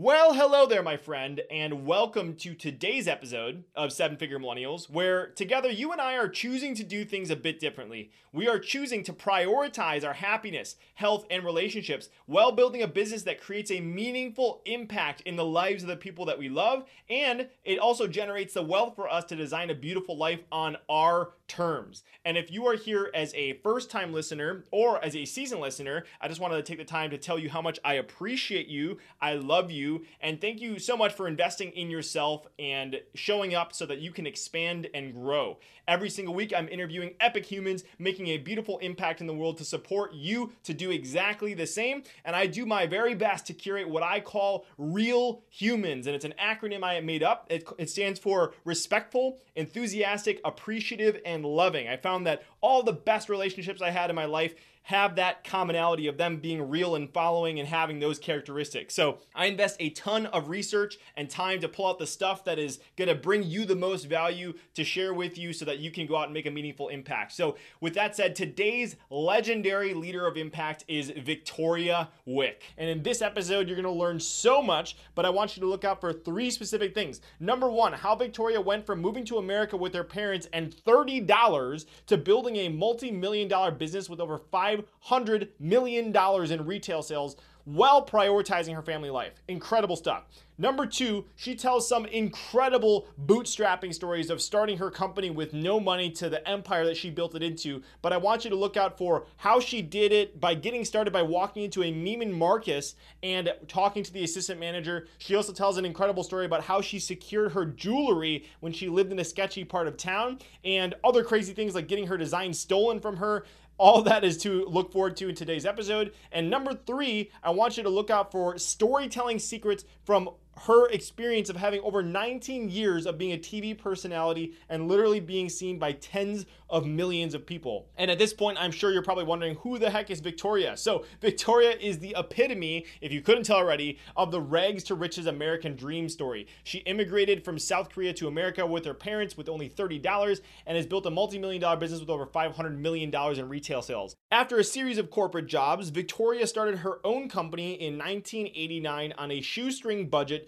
Well, hello there, my friend, and welcome to today's episode of Seven Figure Millennials, where together you and I are choosing to do things a bit differently. We are choosing to prioritize our happiness, health, and relationships while building a business that creates a meaningful impact in the lives of the people that we love, and it also generates the wealth for us to design a beautiful life on our terms. And if you are here as a first time listener or as a seasoned listener, I just wanted to take the time to tell you how much I appreciate you. I love you. And thank you so much for investing in yourself and showing up so that you can expand and grow. Every single week, I'm interviewing epic humans, making a beautiful impact in the world to support you to do exactly the same. And I do my very best to curate what I call real humans. And it's an acronym I made up. It, it stands for respectful, enthusiastic, appreciative, and loving. I found that all the best relationships I had in my life have that commonality of them being real and following and having those characteristics. So I invest a ton of research and time to pull out the stuff that is to bring you the most value to share with you so that you can go out and make a meaningful impact. So with that said, today's legendary leader of impact is Victoria Wieck. And in this episode, you're to learn so much, but I want you to look out for three specific things. Number one, how Victoria went from moving to America with her parents and $30 to building a multi-million dollar business with over 5 $500 million in retail sales while prioritizing her family life. Incredible stuff. Number two, she tells some incredible bootstrapping stories of starting her company with no money to the empire that she built it into. But I want you to look out for how she did it by getting started by walking into a Neiman Marcus and talking to the assistant manager. She also tells an incredible story about how she secured her jewelry when she lived in a sketchy part of town and other crazy things like getting her design stolen from her all that is to look forward to in today's episode. And number three, I want you to look out for storytelling secrets from her experience of having over 19 years of being a TV personality and literally being seen by tens of millions of people. And at this point, I'm sure you're probably wondering who the heck is Victoria? So, Victoria is the epitome, if you couldn't tell already, of the rags to riches American dream story. She immigrated from South Korea to America with her parents with only $30 and has built a multi million dollar business with over $500 million in retail sales. After a series of corporate jobs, Victoria started her own company in 1989 on a shoestring budget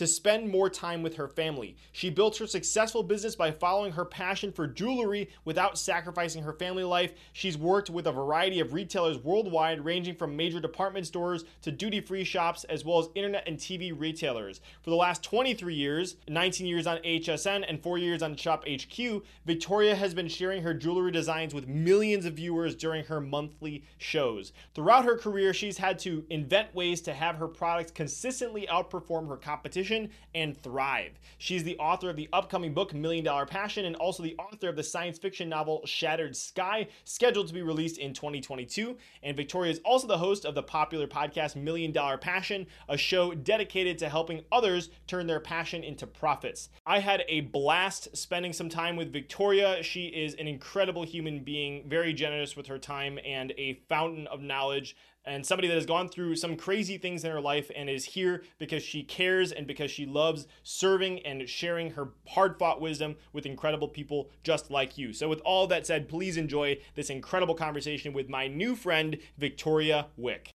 to spend more time with her family. She built her successful business by following her passion for jewelry without sacrificing her family life. She's worked with a variety of retailers worldwide, ranging from major department stores to duty free shops, as well as internet and TV retailers. For the last 23 years, 19 years on HSN and 4 years on Shop HQ, Victoria has been sharing her jewelry designs with millions of viewers during her monthly shows. Throughout her career, she's had to invent ways to have her products consistently outperform her competition and thrive. She's the author of the upcoming book Million Dollar Passion and also the author of the science fiction novel Shattered Sky, scheduled to be released in 2022. And Victoria is also the host of the popular podcast Million Dollar Passion, a show dedicated to helping others turn their passion into profits. I had a blast spending some time with Victoria. She is an incredible human being, very generous with her time, and a fountain of knowledge and somebody that has gone through some crazy things in her life and is here because she cares and because she loves serving and sharing her hard fought wisdom with incredible people just like you. So, with all that said, please enjoy this incredible conversation with my new friend, Victoria Wieck.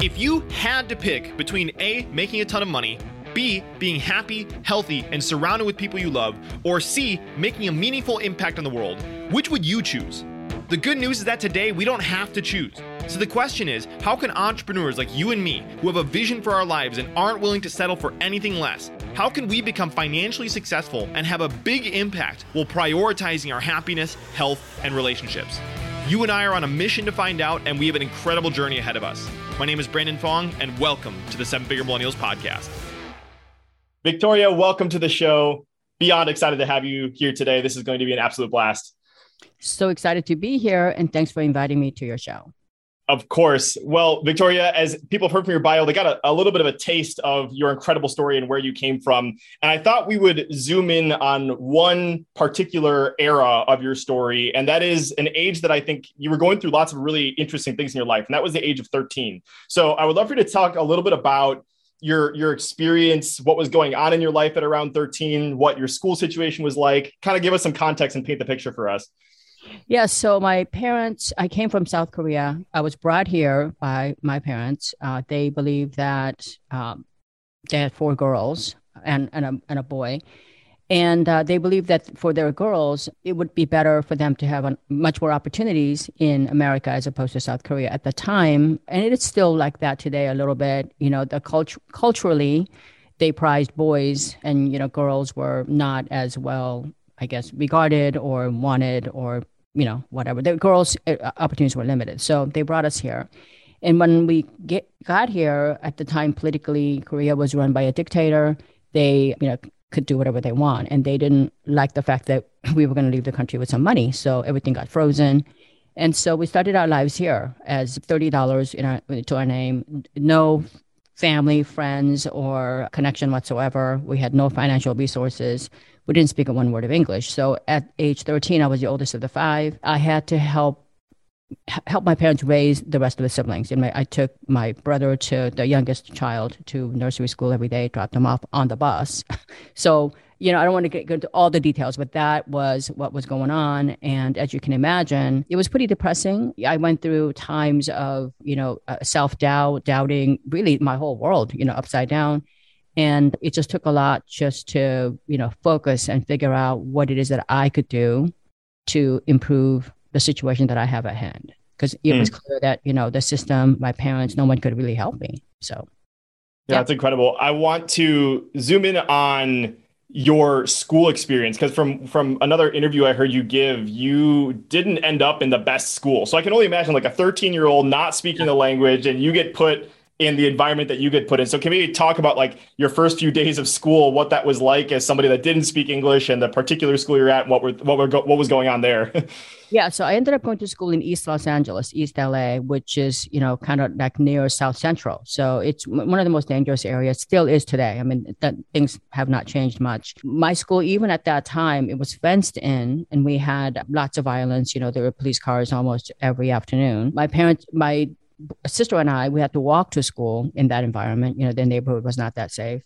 If you had to pick between A, making a ton of money, B, being happy, healthy, and surrounded with people you love, or C, making a meaningful impact on the world? Which would you choose? The good news is that today we don't have to choose. So the question is how can entrepreneurs like you and me, who have a vision for our lives and aren't willing to settle for anything less, how can we become financially successful and have a big impact while prioritizing our happiness, health, and relationships? You and I are on a mission to find out, and we have an incredible journey ahead of us. My name is Brandon Fong, and welcome to the Seven Figure Millennials Podcast. Victoria, welcome to the show. Beyond excited to have you here today. This is going to be an absolute blast. So excited to be here, and thanks for inviting me to your show. Of course. Well, Victoria, as people have heard from your bio, they got a, a, little bit of a taste of your incredible story and where you came from. And I thought we would zoom in on one particular era of your story. And that is an age that I think you were going through lots of really interesting things in your life. And that was the age of 13. So I would love for you to talk a little bit about your your experience, what was going on in your life at around 13, what your school situation was like. Kind of give us some context and paint the picture for us. Yeah, so my parents, I came from South Korea. I was brought here by my parents. Uh, they believe that um, they had four girls and, and, a, and a boy. And uh, they believe that for their girls, it would be better for them to have a, much more opportunities in America as opposed to South Korea at the time. And it is still like that today a little bit. You know, the cult- culturally, they prized boys and, you know, girls were not as well I guess, regarded or wanted or you know, whatever. The girls' uh, opportunities were limited. So they brought us here. And when we get, got here, at the time, politically, Korea was run by a dictator. They, you know, could do whatever they want. And they didn't like the fact that we were going to leave the country with some money. So everything got frozen. And so we started our lives here as $30 in our, to our name, no family, friends, or connection whatsoever. We had no financial resources we didn't speak one word of English. So at age 13, I was the oldest of the five. I had to help help my parents raise the rest of the siblings. And my, I took my brother to the youngest child to nursery school every day, dropped them off on the bus. so, you know, I don't want to get, get into all the details, but that was what was going on. And as you can imagine, it was pretty depressing. I went through times of, you know, uh, self doubt, doubting really my whole world, you know, upside down. And it just took a lot just to, you know, focus and figure out what it is that I could do to improve the situation that I have at hand. Because it mm. was clear that, you know, the system, my parents, no one could really help me. So, yeah, yeah. that's incredible. I want to zoom in on your school experience because from from another interview i heard you give you didn't end up in the best school so i can only imagine like a 13 year old not speaking the language and you get put in the environment that you get put in. So can we talk about like your first few days of school, what that was like as somebody that didn't speak English and the particular school you're at, what were what were go- what was going on there? yeah, so I ended up going to school in East Los Angeles, East LA, which is you know kind of like near South Central. So it's one of the most dangerous areas. Still is today. I mean, that things have not changed much. My school, even at that time, it was fenced in, and we had lots of violence. You know, there were police cars almost every afternoon. My parents, my sister and I, we had to walk to school in that environment. You know, the neighborhood was not that safe.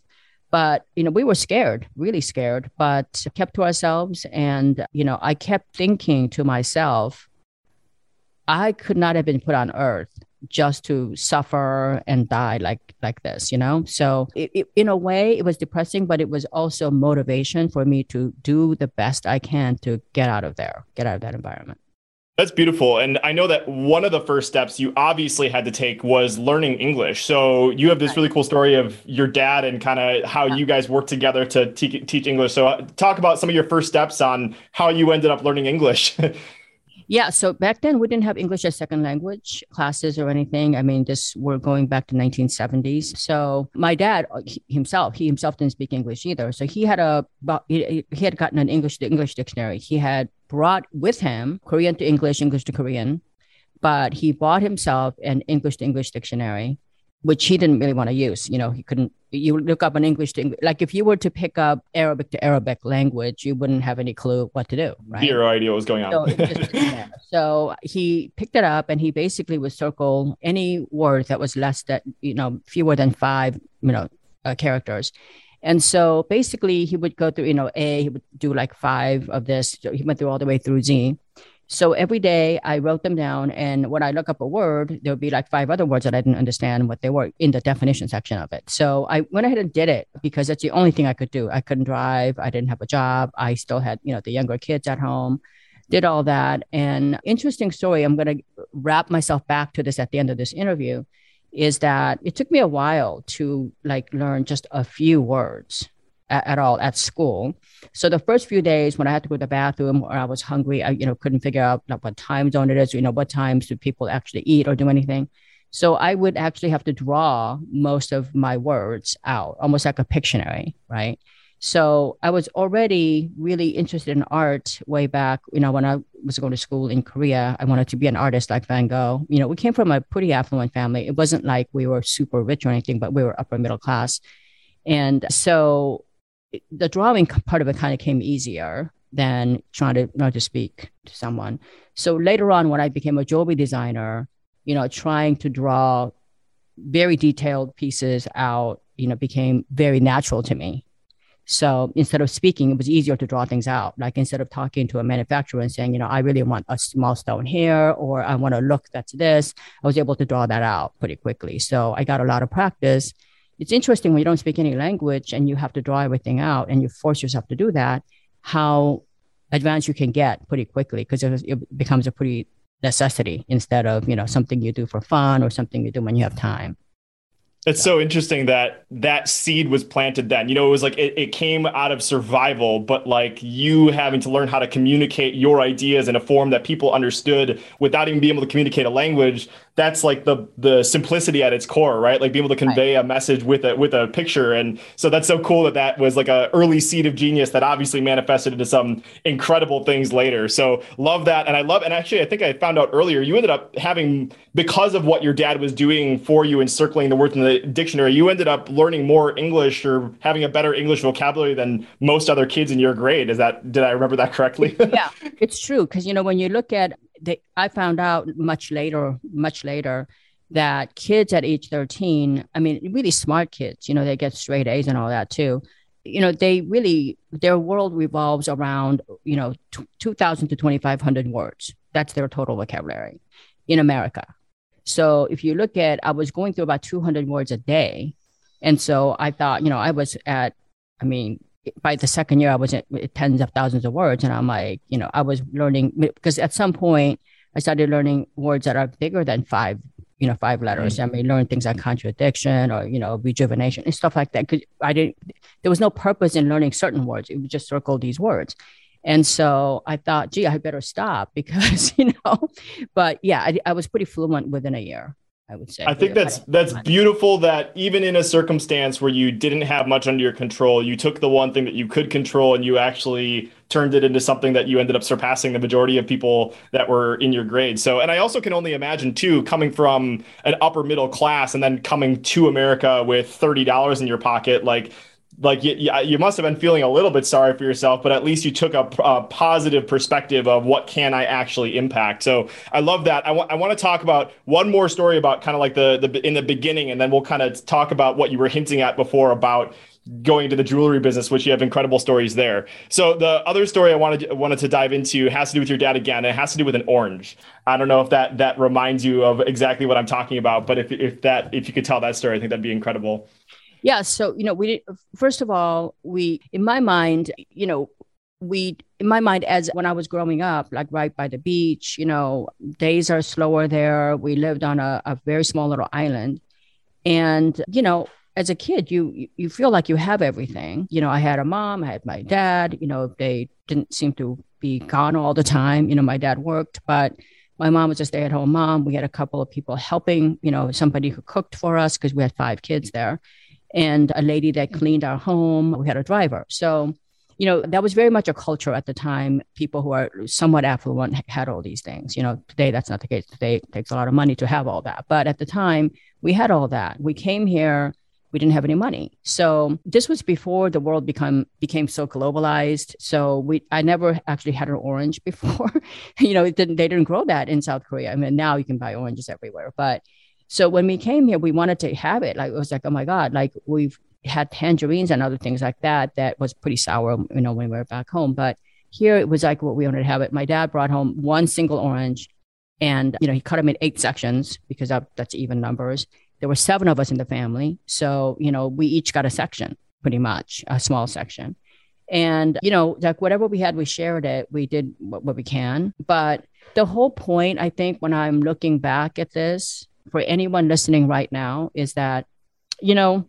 But, you know, we were scared, really scared, but kept to ourselves. And, you know, I kept thinking to myself, I could not have been put on earth just to suffer and die like like this you know so it, it, in a way it was depressing but it was also motivation for me to do the best i can to get out of there get out of that environment that's beautiful. And I know that one of the first steps you obviously had to take was learning English. So you have this really cool story of your dad and kind of how you guys worked together to te- teach English. So uh, talk about some of your first steps on how you ended up learning English. Yeah, so back then we didn't have English as second language classes or anything. I mean, this we're going back to 1970s. So my dad uh, himself, he himself didn't speak English either. So he had a he had gotten an English to English dictionary. He had brought with him Korean to English, English to Korean, but he bought himself an English to English dictionary which he didn't really want to use. You know, he couldn't. You look up an English to English, like if you were to pick up Arabic to Arabic language, you wouldn't have any clue what to do. Right? Zero idea what was going on. So, so, he picked it up and he basically would circle any word that was less that you know fewer than five you know uh, characters. And so basically, he would go through, you know, A, he would do like five of this. He went through all the way through Z. So every day I wrote them down. And when I look up a word, there would be like five other words that I didn't understand what they were in the definition section of it. So I went ahead and did it because that's the only thing I could do. I couldn't drive. I didn't have a job. I still had, you know, the younger kids at home, did all that. And interesting story. I'm going to wrap myself back to this at the end of this interview is that it took me a while to like learn just a few words at, at, all at school. So the first few days when I had to go to the bathroom or I was hungry, I you know couldn't figure out like, what time zone it is, you know what times do people actually eat or do anything. So I would actually have to draw most of my words out, almost like a Pictionary, right? So I was already really interested in art way back, you know, when I was going to school in Korea. I wanted to be an artist like Van Gogh. You know, we came from a pretty affluent family. It wasn't like we were super rich or anything, but we were upper middle class. And so the drawing part of it kind of came easier than trying to not to speak to someone. So later on, when I became a jewelry designer, you know, trying to draw very detailed pieces out, you know, became very natural to me. So instead of speaking, it was easier to draw things out. Like instead of talking to a manufacturer and saying, you know, I really want a small stone here, or I want a look that's this, I was able to draw that out pretty quickly. So I got a lot of practice it's interesting when you don't speak any language and you have to draw everything out and you force yourself to do that, how advanced you can get pretty quickly because it becomes a pretty necessity instead of, you know, something you do for fun or something you do when you have time. It's so interesting that that seed was planted then. You know, it was like it, it came out of survival, but like you having to learn how to communicate your ideas in a form that people understood without even being able to communicate a language that's like the the simplicity at its core, right? Like being able to convey right. a message with a with a picture, and so that's so cool that that was like a early seed of genius that obviously manifested into some incredible things later. So love that, and I love, and actually I think I found out earlier you ended up having because of what your dad was doing for you and circling the words in the dictionary, you ended up learning more English or having a better English vocabulary than most other kids in your grade. Is that did I remember that correctly? yeah, it's true because you know when you look at they, I found out much later, much later, that kids at age 13, I mean, really smart kids, you know, they get straight A's and all that too. You know, they really, their world revolves around, you know, t- 2,000 to 2,500 words. That's their total vocabulary in America. So if you look at, I was going through about 200 words a day. And so I thought, you know, I was at, I mean, by the second year, I was at tens of thousands of words. And I'm like, you know, I was learning because at some point I started learning words that are bigger than five, you know, five letters. Mm-hmm. I mean, learn things like contradiction or, you know, rejuvenation and stuff like that. Cause I didn't, there was no purpose in learning certain words. It would just circle these words. And so I thought, gee, I better stop because, you know, but yeah, I, I was pretty fluent within a year. I would say. I think that's that's beautiful that even in a circumstance where you didn't have much under your control, you took the one thing that you could control and you actually turned it into something that you ended up surpassing the majority of people that were in your grade. So, and I also can only imagine too, coming from an upper middle class and then coming to America with $30 in your pocket, like like you, you must have been feeling a little bit sorry for yourself, but at least you took a, a positive perspective of what can I actually impact. So I love that. I, w- I want to talk about one more story about kind of like the, the in the beginning, and then we'll kind of talk about what you were hinting at before about going into the jewelry business, which you have incredible stories there. So the other story I wanted wanted to dive into has to do with your dad again. And it has to do with an orange. I don't know if that that reminds you of exactly what I'm talking about, but if if that if you could tell that story, I think that'd be incredible. Yeah. So, you know, we, first of all, we, in my mind, you know, we, in my mind, as when I was growing up, like right by the beach, you know, days are slower there. We lived on a, a very small little island. And, you know, as a kid, you you feel like you have everything. You know, I had a mom, I had my dad. You know, they didn't seem to be gone all the time. You know, my dad worked, but my mom was a stay-at-home mom. We had a couple of people helping. You know, somebody who cooked for us because we had five kids there, and a lady that cleaned our home. We had a driver. So, you know, that was very much a culture at the time. People who are somewhat affluent had all these things. You know, today that's not the case. Today it takes a lot of money to have all that. But at the time, we had all that. We came here we didn't have any money. So this was before the world become became so globalized. So we I never actually had an orange before. you know, didn't, they didn't grow that in South Korea. I mean, now you can buy oranges everywhere. But so when we came here, we wanted to have it. Like it was like, oh my God, like we've had tangerines and other things like that that was pretty sour, you know, when we were back home. But Here it was like what we wanted to have it. My dad brought home one single orange and, you know, he cut them in eight sections because that, that's even numbers. There were seven of us in the family. So, you know, we each got a section pretty much, a small section. And, you know, like whatever we had, we shared it. We did what, what we can. But the whole point, I think, when I'm looking back at this, for anyone listening right now, is that, you know,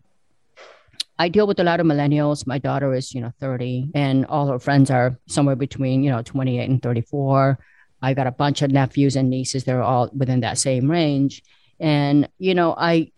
I deal with a lot of millennials. My daughter is, you know, 30, and all her friends are somewhere between, you know, 28 and 34. I got a bunch of nephews and nieces. They're all within that same range. And, you know, I,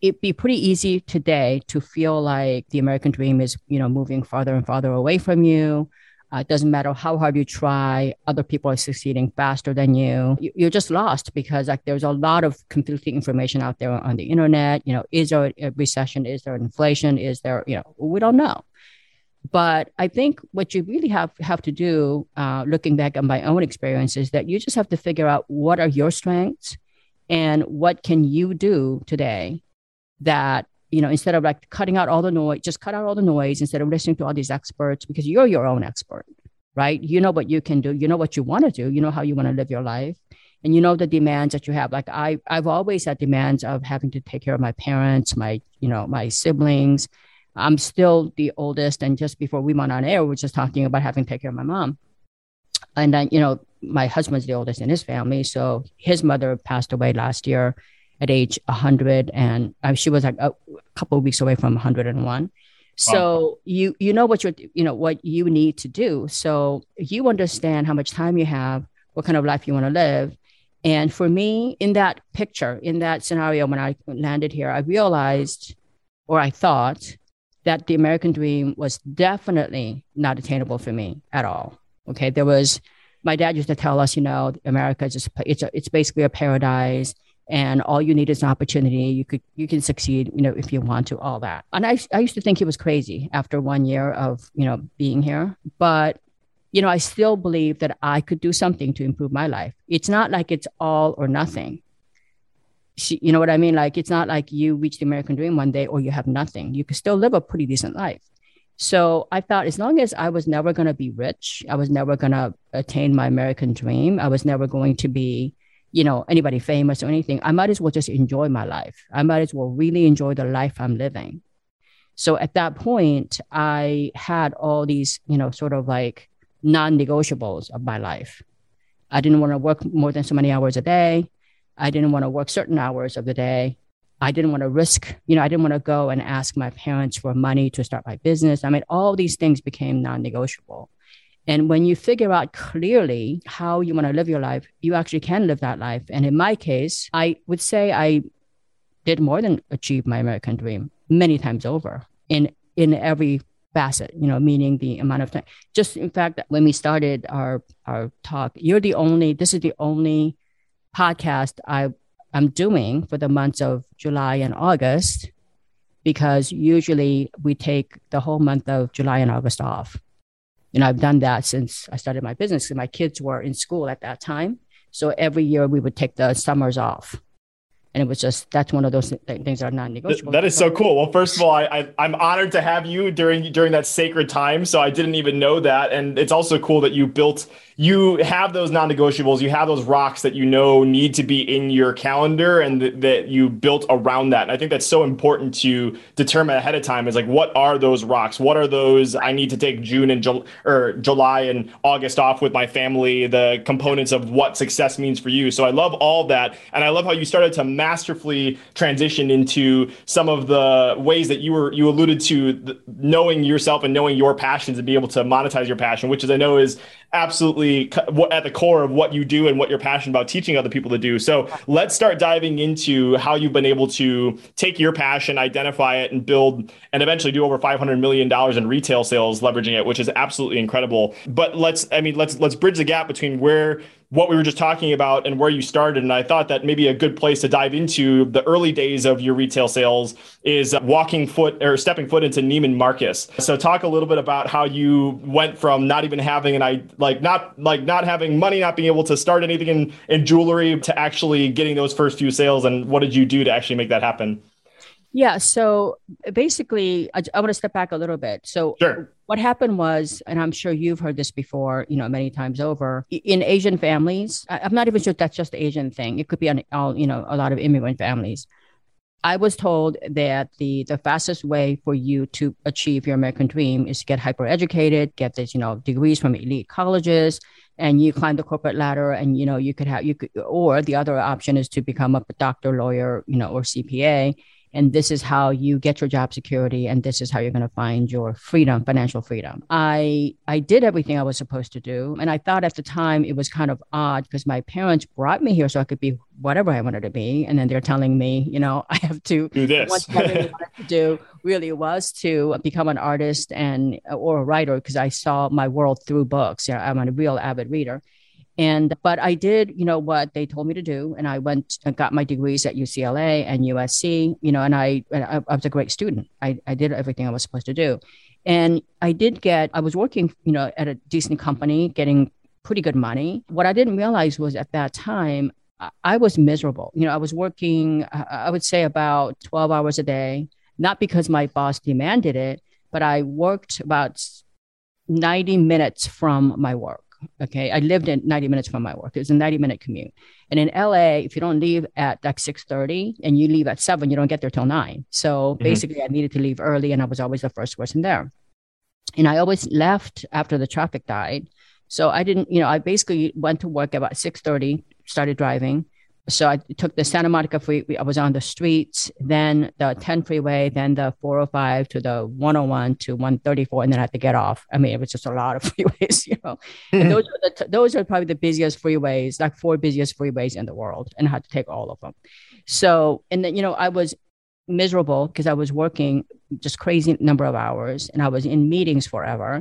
it'd be pretty easy today to feel like the American dream is, you know, moving farther and farther away from you. Uh, it doesn't matter how hard you try; other people are succeeding faster than you. You're just lost because like there's a lot of conflicting information out there on the internet. You know, is there a recession? Is there inflation? Is there, you know, we don't know. But I think what you really have have to do, uh, looking back on my own experience, is that you just have to figure out what are your strengths and what can you do today that you know instead of like cutting out all the noise just cut out all the noise instead of listening to all these experts because you're your own expert right? You know what you can do. You know what you want to do. You know how you want to live your life. And you know the demands that you have. Like i i've always had demands of having to take care of my parents my you know my siblings. I'm still the oldest. And just before we went on air we were just talking about having to take care of my mom. And then you know my husband's the oldest in his family. So his mother passed away last year at age 100 and uh, she was like a couple of weeks away from 101 so wow. you you know what you're you know what you need to do. So you understand how much time you have what kind of life you want to live. And for me in that picture in that scenario when i landed here i realized or i thought that the american dream was definitely not attainable for me at all. Okay? There was my dad used to tell us you know america is just it's a, it's basically a paradise and all you need is an opportunity. You could you can succeed you know if you want to all that. And i, I used to think he was crazy after one year of you know being here. But you know i still believe that i could do something to improve my life. It's not like it's all or nothing. You know what i mean? Like it's not like you reach the american dream one day or you have nothing. You could still live a pretty decent life. So I thought as long as I was never going to be rich, I was never going to attain my American dream, I was never going to be you know, anybody famous or anything, I might as well just enjoy my life. I might as well really enjoy the life I'm living. So at that point, I had all these, you know, sort of like non negotiables of my life. I didn't want to work more than so many hours a day. I didn't want to work certain hours of the day. I didn't want to risk, you know, I didn't want to go and ask my parents for money to start my business. I mean, all these things became non negotiable. And when you figure out clearly how you want to live your life, you actually can live that life. And in my case, I would say I did more than achieve my American dream many times over in in every facet, you know, meaning the amount of time. Just in fact, when we started our our talk, you're the only this is the only podcast I I'm doing for the months of July and August because usually we take the whole month of July and August off know, I've done that since I started my business. My kids were in school at that time. So every year we would take the summers off and it was just that's one of those things that are non-negotiable. That is so cool. Well, first of all, I, I am honored to have you during during that sacred time. So I didn't even know that, and it's also cool that you built you have those non-negotiables you have those rocks that you know need to be in your calendar and th- that you built around that. And i think that's so important to determine ahead of time is like what are those rocks? What are those i need to take june and or july and august off with my family the components of what success means for you. So i love all that. And i love how you started to masterfully transition into some of the ways that you were you alluded to knowing yourself and knowing your passions and be able to monetize your passion which is i know is absolutely at the core of what you do and what you're passionate about teaching other people to do. So let's start diving into how you've been able to take your passion, identify it, and build and eventually do over 500 million dollars in retail sales leveraging it, which is absolutely incredible. But let's, I mean, let's let's bridge the gap between where what we were just talking about and where you started. And I thought that maybe a good place to dive into the early days of your retail sales is uh, walking foot or stepping foot into Neiman Marcus. So talk a little bit about how you went from not even having an I like not like not having money, not being able to start anything in, in jewelry to actually getting those first few sales. And what did you do to actually make that happen? Yeah. So basically, I, I want to step back a little bit. So, sure. what happened was, and I'm sure you've heard this before, you know, many times over, in Asian families, I, am not even sure that's just the Asian thing. It could be on all, you know, a lot of immigrant families. I was told that the the fastest way for you to achieve your American dream is to get hyper educated, get this, you know, degrees from elite colleges, and you climb the corporate ladder and you know you could have you could or the other option is to become a doctor lawyer you know or cpa and this is how you get your job security and this is how you're going to find your freedom financial freedom. I i did everything i was supposed to do and i thought at the time it was kind of odd because my parents brought me here so i could be whatever i wanted to be and then they're telling me you know i have to do this. what I wanted to do really was to become an artist and or a writer because i saw my world through books. You know, i'm a real avid reader and but I did, you know, what they told me to do, and I went and got my degrees at UCLA and USC, you know, and I I, I was a great student. I, I did everything I was supposed to do, and I did get. I was working, you know, at a decent company, getting pretty good money. What I didn't realize was at that time I was miserable. You know, I was working, I would say about 12 hours a day, not because my boss demanded it, but I worked about 90 minutes from my work. Okay. I lived in 90 minutes from my work. It was a 90 minute commute. And in LA, if you don't leave at like 6:30 and you leave at seven, you don't get there till nine. So mm-hmm. basically I needed to leave early and I was always the first person there. And I always left after the traffic died. So I didn't, you know, I basically went to work about 6:30, started driving, so I took the Santa Monica freeway. I was on the streets, then the 10 freeway, then the 405 to the 101 to 134, and then I had to get off. I mean, it was just a lot of freeways, you know. Mm-hmm. And those are the, those are probably the busiest freeways, like four busiest freeways in the world, and I had to take all of them. So, and then you know, I was miserable because I was working just crazy number of hours, and I was in meetings forever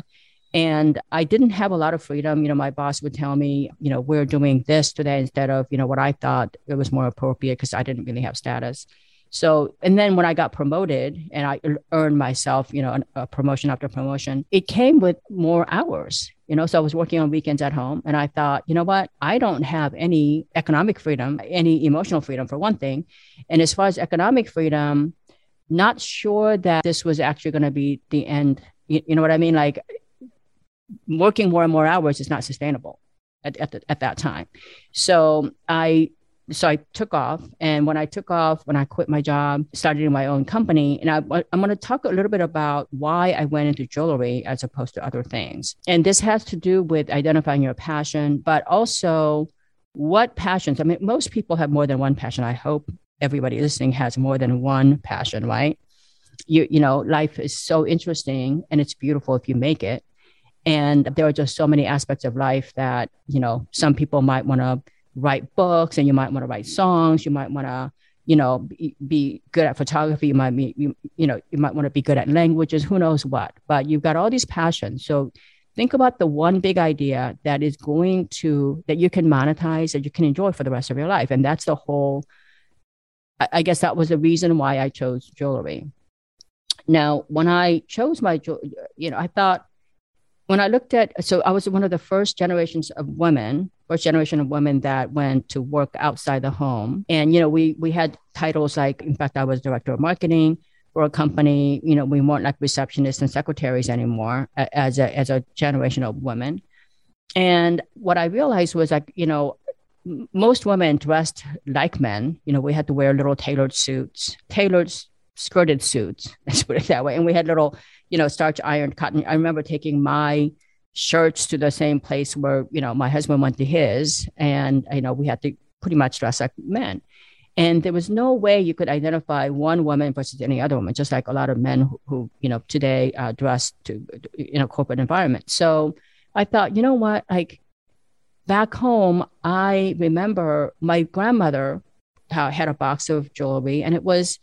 and i didn't have a lot of freedom. You know my boss would tell me you know we're doing this today instead of you know what i thought it was more appropriate because i didn't really have status. So and then when i got promoted and i earned myself you know a promotion after promotion it came with more hours you know? So i was working on weekends at home and i thought you know what? I don't have any economic freedom any emotional freedom for one thing. And as far as economic freedom not sure that this was actually going to be the end. You, you know what i mean? Like working more and more hours is not sustainable at, at, the, at that time. So I so I took off. And when I took off, when I quit my job, started in my own company. And I, I'm going to talk a little bit about why I went into jewelry as opposed to other things. And this has to do with identifying your passion, but also what passions. I mean, most people have more than one passion. I hope everybody listening has more than one passion, right? You, you know, life is so interesting and it's beautiful if you make it. And there are just so many aspects of life that, you know, some people might want to write books and you might want to write songs. You might want to, you know, be, be, good at photography. You might be, you, you know, you might want to be good at languages, who knows what. But you've got all these passions. So think about the one big idea that is going to, that you can monetize, that you can enjoy for the rest of your life. And that's the whole, I, I guess that was the reason why I chose jewelry. Now, when I chose my, you know, I thought, when I looked at, so I was one of the first generations of women, first generation of women that went to work outside the home. And, you know, we, we had titles like, in fact, I was director of marketing for a company. You know, we weren't like receptionists and secretaries anymore as a, as a generation of women. And what I realized was like, you know, most women dressed like men. You know, we had to wear little tailored suits, tailored skirted suits, let's put it that way. And we had little you know, starch iron cotton. I remember taking my shirts to the same place where, you know, my husband went to his and, you know, we had to pretty much dress like men. And there was no way you could identify one woman versus any other woman, just like a lot of men who, who you know, today uh, dress to in a corporate environment. So I thought, you know what, like back home, I remember my grandmother had a box of jewelry and it was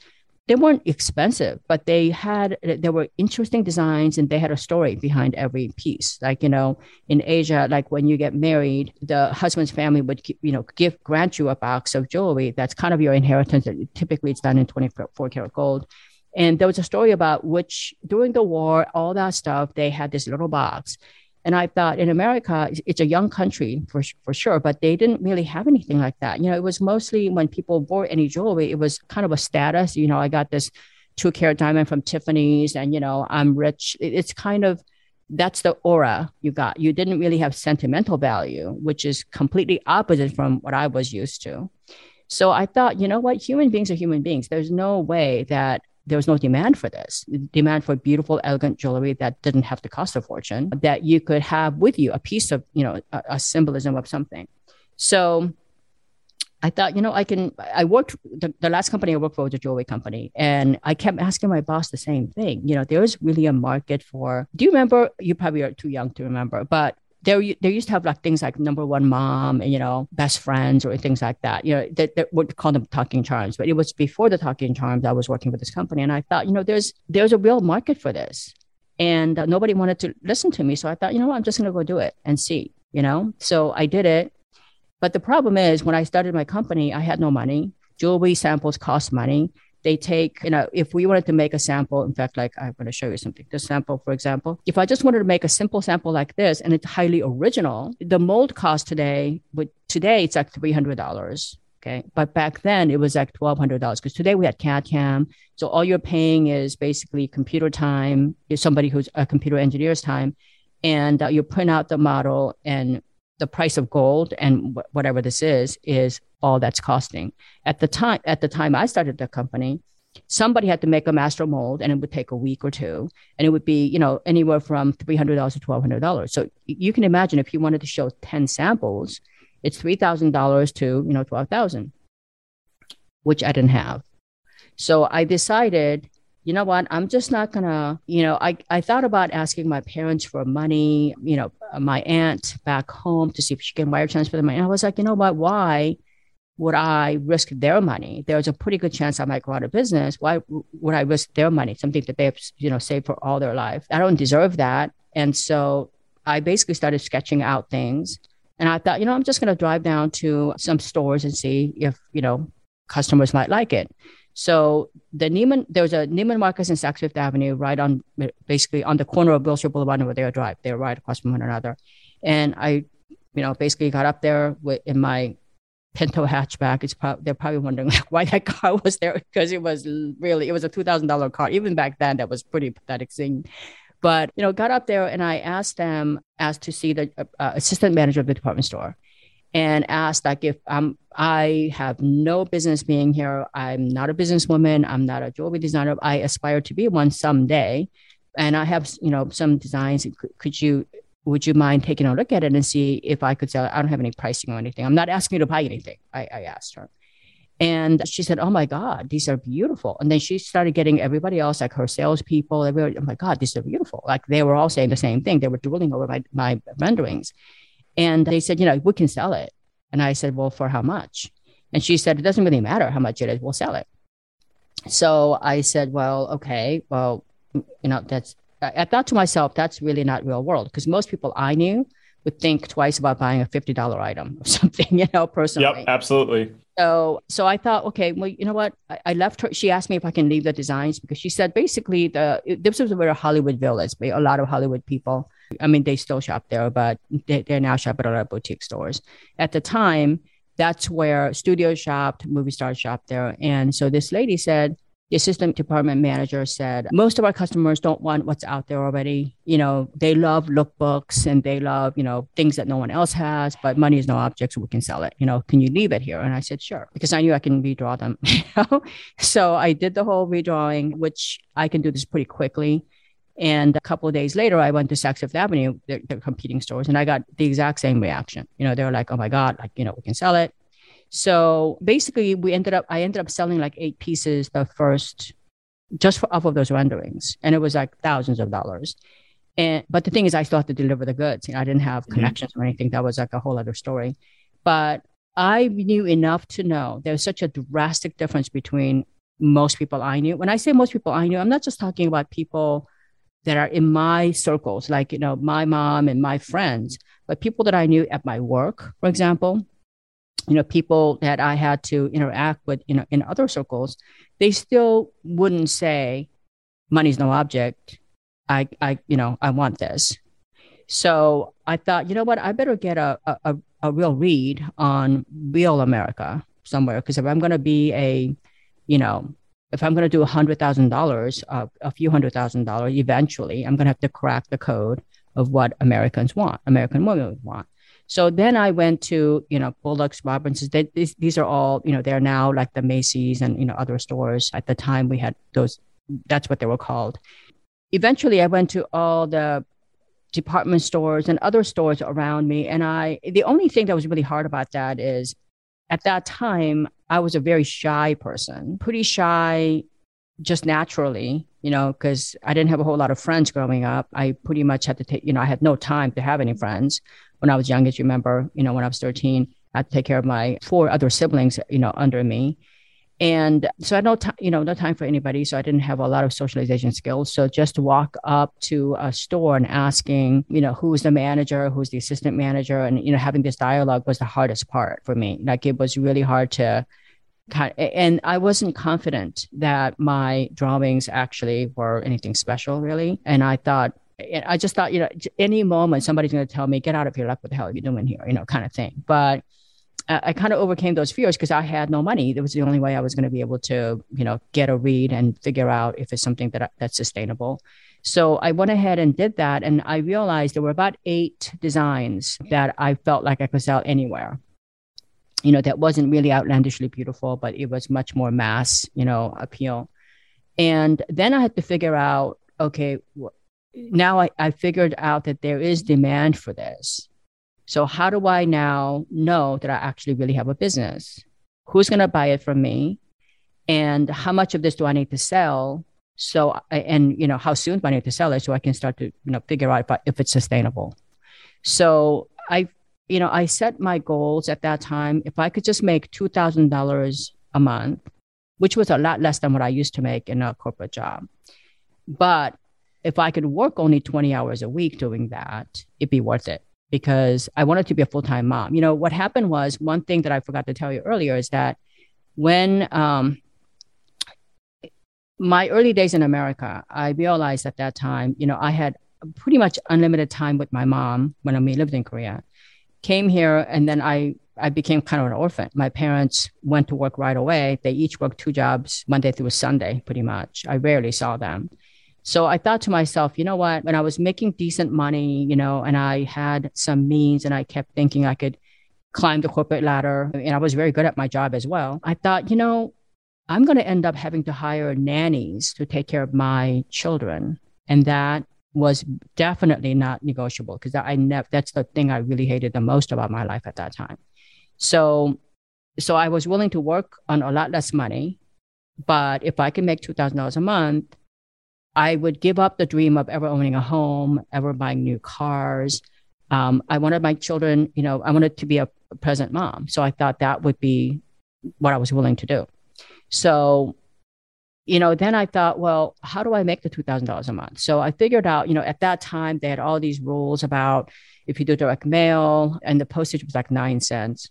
they weren't expensive, but they had there were interesting designs and they had a story behind every piece. Like you know, in Asia, like when you get married, the husband's family would you know give grant you a box of jewelry that's kind of your inheritance. Typically, it's done in twenty four karat gold. And there was a story about which during the war, all that stuff, they had this little box. And I thought in America, it's a young country for, for sure, but they didn't really have anything like that. You know, it was mostly when people bought any jewelry, it was kind of a status. You know, I got this two carat diamond from Tiffany's and, you know, I'm rich. It's kind of, that's the aura you got. You didn't really have sentimental value, which is completely opposite from what I was used to. So I thought, you know what? Human beings are human beings. There's no way that there was no demand for this demand for beautiful elegant jewelry that didn't have to cost a fortune that you could have with you a piece of you know a, a symbolism of something so I thought, you know, I can. I worked the, the last company I worked for was a jewelry company, and I kept asking my boss the same thing. You know, there is really a market for. Do you remember? You probably are too young to remember, but there there used to have like things like number one mom, and you know, best friends or things like that. You know, that, that would call them talking charms, but it was before the talking charms. I was working with this company, and I thought, you know, there's there's a real market for this, and uh, nobody wanted to listen to me. So I thought, you know what, I'm just gonna go do it and see. You know, so I did it, but the problem is when I started my company, I had no money. Jewelry samples cost money. They take, you know, if we wanted to make a sample, in fact, like I'm going to show you something. This sample, for example, if I just wanted to make a simple sample like this and it's highly original, the mold cost today, but today it's like $300. Okay. But back then it was like $1,200 because today we had CAD CAM. So all you're paying is basically computer time, somebody who's a computer engineer's time. And uh, you print out the model and the price of gold and wh- whatever this is is all that's costing. At the time at the time i started the company somebody had to make a master mold and it would take a week or two and it would be you know anywhere from $300 to $1200 so you can imagine if you wanted to show 10 samples it's $3000 to you know 12000 which i didn't have. So i decided you know what? I'm just not gonna you know i, I thought about asking my parents for money you know my aunt back home to see if she can wire transfer the money. And i was like you know what? Why would i risk their money? There's a pretty good chance i might go out of business. Why would i risk their money? Something that they've you know saved for all their life. I don't deserve that. And so i basically started sketching out things. And i thought you know i'm just going to drive down to some stores and see if you know customers might like it so the Neiman, there was a Neiman Marcus in Saks Fifth Avenue right on, basically on the corner of Wilshire Boulevard and Rodeo Drive. They're right across from one another. And I, you know, basically got up there with, in my Pinto hatchback. It's probably they're probably wondering like why that car was there because it was really it was a two thousand dollar car. Even back then, that was pretty pathetic thing. But you know, got up there and I asked them, asked to see the uh, assistant manager of the department store, and asked like if I'm I have no business being here. I'm not a businesswoman. I'm not a jewelry designer. I aspire to be one someday, and I have you know some designs. Could, you would you mind taking a look at it and see if I could sell it? I don't have any pricing or anything. I'm not asking you to buy anything. I, I asked her. And she said, Oh my God, these are beautiful. And then she started getting everybody else, like her salespeople, everybody, oh my God, these are beautiful. Like they were all saying the same thing. They were drooling over my, my renderings. And they said, you know, we can sell it. And I said, well, for how much? And she said, it doesn't really matter how much it is, we'll sell it. So I said, well, okay, well, you know, that's, I thought to myself, that's really not real world because most people I knew would think twice about buying a $50 item or something, you know, personally. Yep, absolutely. So, so I thought, okay, well, you know what? I, I, left her. She asked me if I can leave the designs because she said basically the this was a very Hollywood village. A lot of Hollywood people I mean, they still shop there, but they, they now shop at of boutique stores. At the time, that's where studios shopped, movie stars shopped there. And so this lady said, the assistant department manager said, most of our customers don't want what's out there already. You know, they love lookbooks and they love, you know, things that no one else has, but money is no object, so we can sell it. You know, can you leave it here? And I said, sure, because I knew I can redraw them. So I did the whole redrawing, which I can do this pretty quickly. And a couple of days later, I went to Saks Fifth Avenue, they're, they're, competing stores, and I got the exact same reaction. You know, they were like, "Oh my god, like you know, we can sell it." So basically, we ended up, I ended up selling like eight pieces the first, just for, off of those renderings, and it was like thousands of dollars. And but the thing is, I still had to deliver the goods. You know, I didn't have mm-hmm. connections or anything. That was like a whole other story. But I knew enough to know there's such a drastic difference between most people I knew. When I say most people I knew, I'm not just talking about people that are in my circles, like, you know, my mom and my friends, but people that I knew at my work, for example, you know, people that I had to interact with, you know, in other circles, they still wouldn't say, money's no object. I, I, you know, I want this. So I thought, you know what, I better get a, a, a real read on real America somewhere. Because if I'm going to be a, you know, if I'm going to do a hundred thousand dollars, uh, a few hundred thousand dollars, eventually I'm going to have to crack the code of what Americans want, American women want. So then I went to, you know, Bullock's, Robinsons. They, these, these are all, you know, they're now like the Macy's and, you know, other stores. At the time we had those, that's what they were called. Eventually I went to all the department stores and other stores around me. And I, the only thing that was really hard about that is at that time, I was a very shy person, pretty shy just naturally, you know, because I didn't have a whole lot of friends growing up. I pretty much had to take, you know, I had no time to have any friends when I was young, as you remember, you know, when I was 13, I had to take care of my four other siblings, you know, under me. And so I had no time, you know, no time for anybody. So I didn't have a lot of socialization skills. So just walk up to a store and asking, you know, who's the manager, who's the assistant manager, and you know, having this dialogue was the hardest part for me. Like it was really hard to kind and I wasn't confident that my drawings actually were anything special, really. And I thought, I just thought, you know, any moment somebody's going to tell me, get out of here, like, what the hell are you doing here, you know, kind of thing. But I, kind of overcame those fears because I had no money. It was the only way I was going to be able to, you know, get a read and figure out if it's something that that's sustainable. So I went ahead and did that, and I realized there were about eight designs that I felt like I could sell anywhere. You know, that wasn't really outlandishly beautiful, but it was much more mass, you know, appeal. And then I had to figure out, okay, now I, I figured out that there is demand for this. So how do I now know that I actually really have a business? Who's going to buy it from me? And how much of this do I need to sell? So, and you know, how soon do I need to sell it so I can start to, you know, figure out if, I, if it's sustainable. So I, you know, I set my goals at that time. If I could just make $2,000 a month, which was a lot less than what I used to make in a corporate job. But if I could work only 20 hours a week doing that, it'd be worth it because I wanted to be a full time mom. You know, what happened was one thing that I forgot to tell you earlier is that when um, my early days in America, I realized at that time, you know, I had pretty much unlimited time with my mom when I lived in Korea. Came here and then I I became kind of an orphan. My parents went to work right away. They each worked two jobs Monday through Sunday, pretty much. I rarely saw them. So I thought to myself, you know what? When I was making decent money, you know, and I had some means and I kept thinking I could climb the corporate ladder and I was very good at my job as well. I thought, you know, I'm going to end up having to hire nannies to take care of my children. And that was definitely not negotiable because I never, that's the thing I really hated the most about my life at that time. So, so I was willing to work on a lot less money, but if I can make $2,000 a month, I would give up the dream of ever owning a home, ever buying new cars. Um, I wanted my children, you know, I wanted to be a present mom. So I thought that would be what I was willing to do. So, you know, then I thought, well, how do I make the $2,000 a month? So I figured out, you know, at that time, they had all these rules about if you do direct mail and the postage was like nine cents.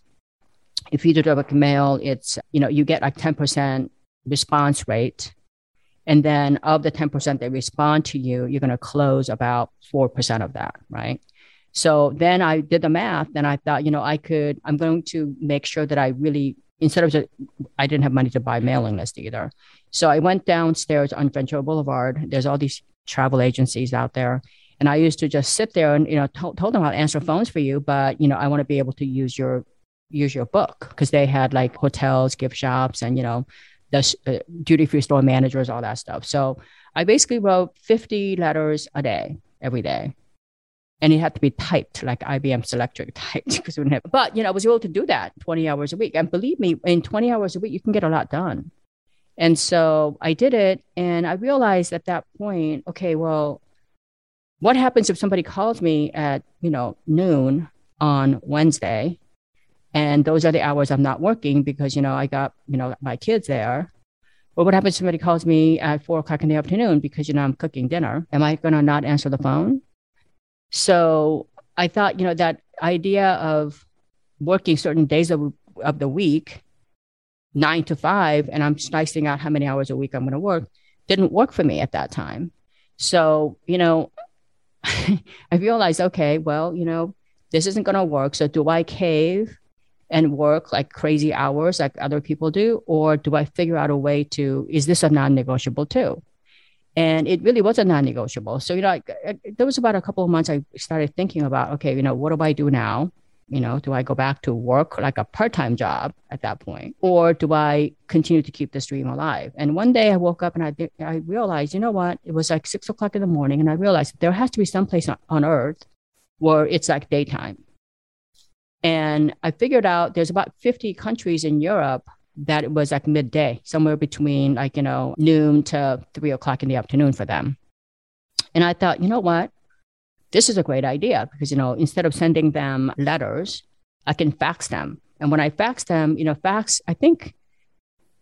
If you do direct mail, it's, you know, you get like 10% response rate and then of the 10% that respond to you, you're going to close about 4% of that, right? So then I did the math and I thought, you know, I could, I'm going to make sure that I really, instead of just, I didn't have money to buy mailing list either. So I went downstairs on Ventura Boulevard. There's all these travel agencies out there. And I used to just sit there and, you know, told them I'll answer phones for you, but, you know, I want to be able to use your, use your book because they had like hotels, gift shops, and, you know, the uh, duty free store managers, all that stuff. So I basically wrote 50 letters a day, every day. And it had to be typed like IBM Selectric typed because we didn't have, but you know, I was able to do that 20 hours a week. And believe me, in 20 hours a week, you can get a lot done. And so I did it. And I realized at that point, okay, well, what happens if somebody calls me at, you know, noon on Wednesday and those are the hours I'm not working because, you know, I got, you know, my kids there. Or what happens if somebody calls me at four o'clock in the afternoon because, you know, I'm cooking dinner? Am I going to not answer the phone? So I thought, you know, that idea of working certain days of, of the week, nine to five, and I'm slicing out how many hours a week I'm going to work, didn't work for me at that time. So, you know, I realized, okay, well, you know, this isn't going to work. So do I cave and work like crazy hours like other people do? Or do I figure out a way to, is this a non negotiable too? And it really was a non negotiable. So, you know, I, I, uh, there was about a couple of months I started thinking about, okay, you know, what do I do now? You know, do I go back to work like a part time job at that point? Or do I continue to keep this dream alive? And one day I woke up and I, I realized, you know what? It was like six o'clock in the morning. And I realized there has to be some place on, on earth where it's like daytime. And I figured out there's about 50 countries in Europe that it was like midday, somewhere between like, you know, noon to three o'clock in the afternoon for them. And I thought, you know what? This is a great idea because, you know, instead of sending them letters, I can fax them. And when I fax them, you know, fax, I think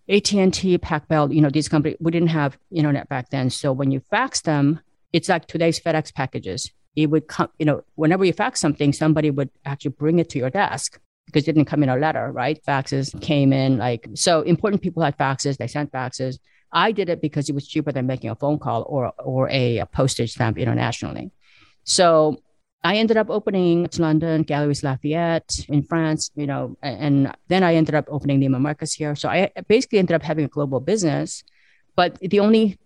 AT&T, PacBell, you know, these companies, we didn't have internet back then. So when you fax them, it's like today's FedEx packages it would come, you know, whenever you fax something, somebody would actually bring it to your desk because it didn't come in a letter, right? Faxes came in like, so important people had faxes, they sent faxes. I did it because it was cheaper than making a phone call or, or a, a postage stamp internationally. So I ended up opening to London, Galeries Lafayette in France, you know, and then I ended up opening Neiman Marcus here. So I basically ended up having a global business. But the only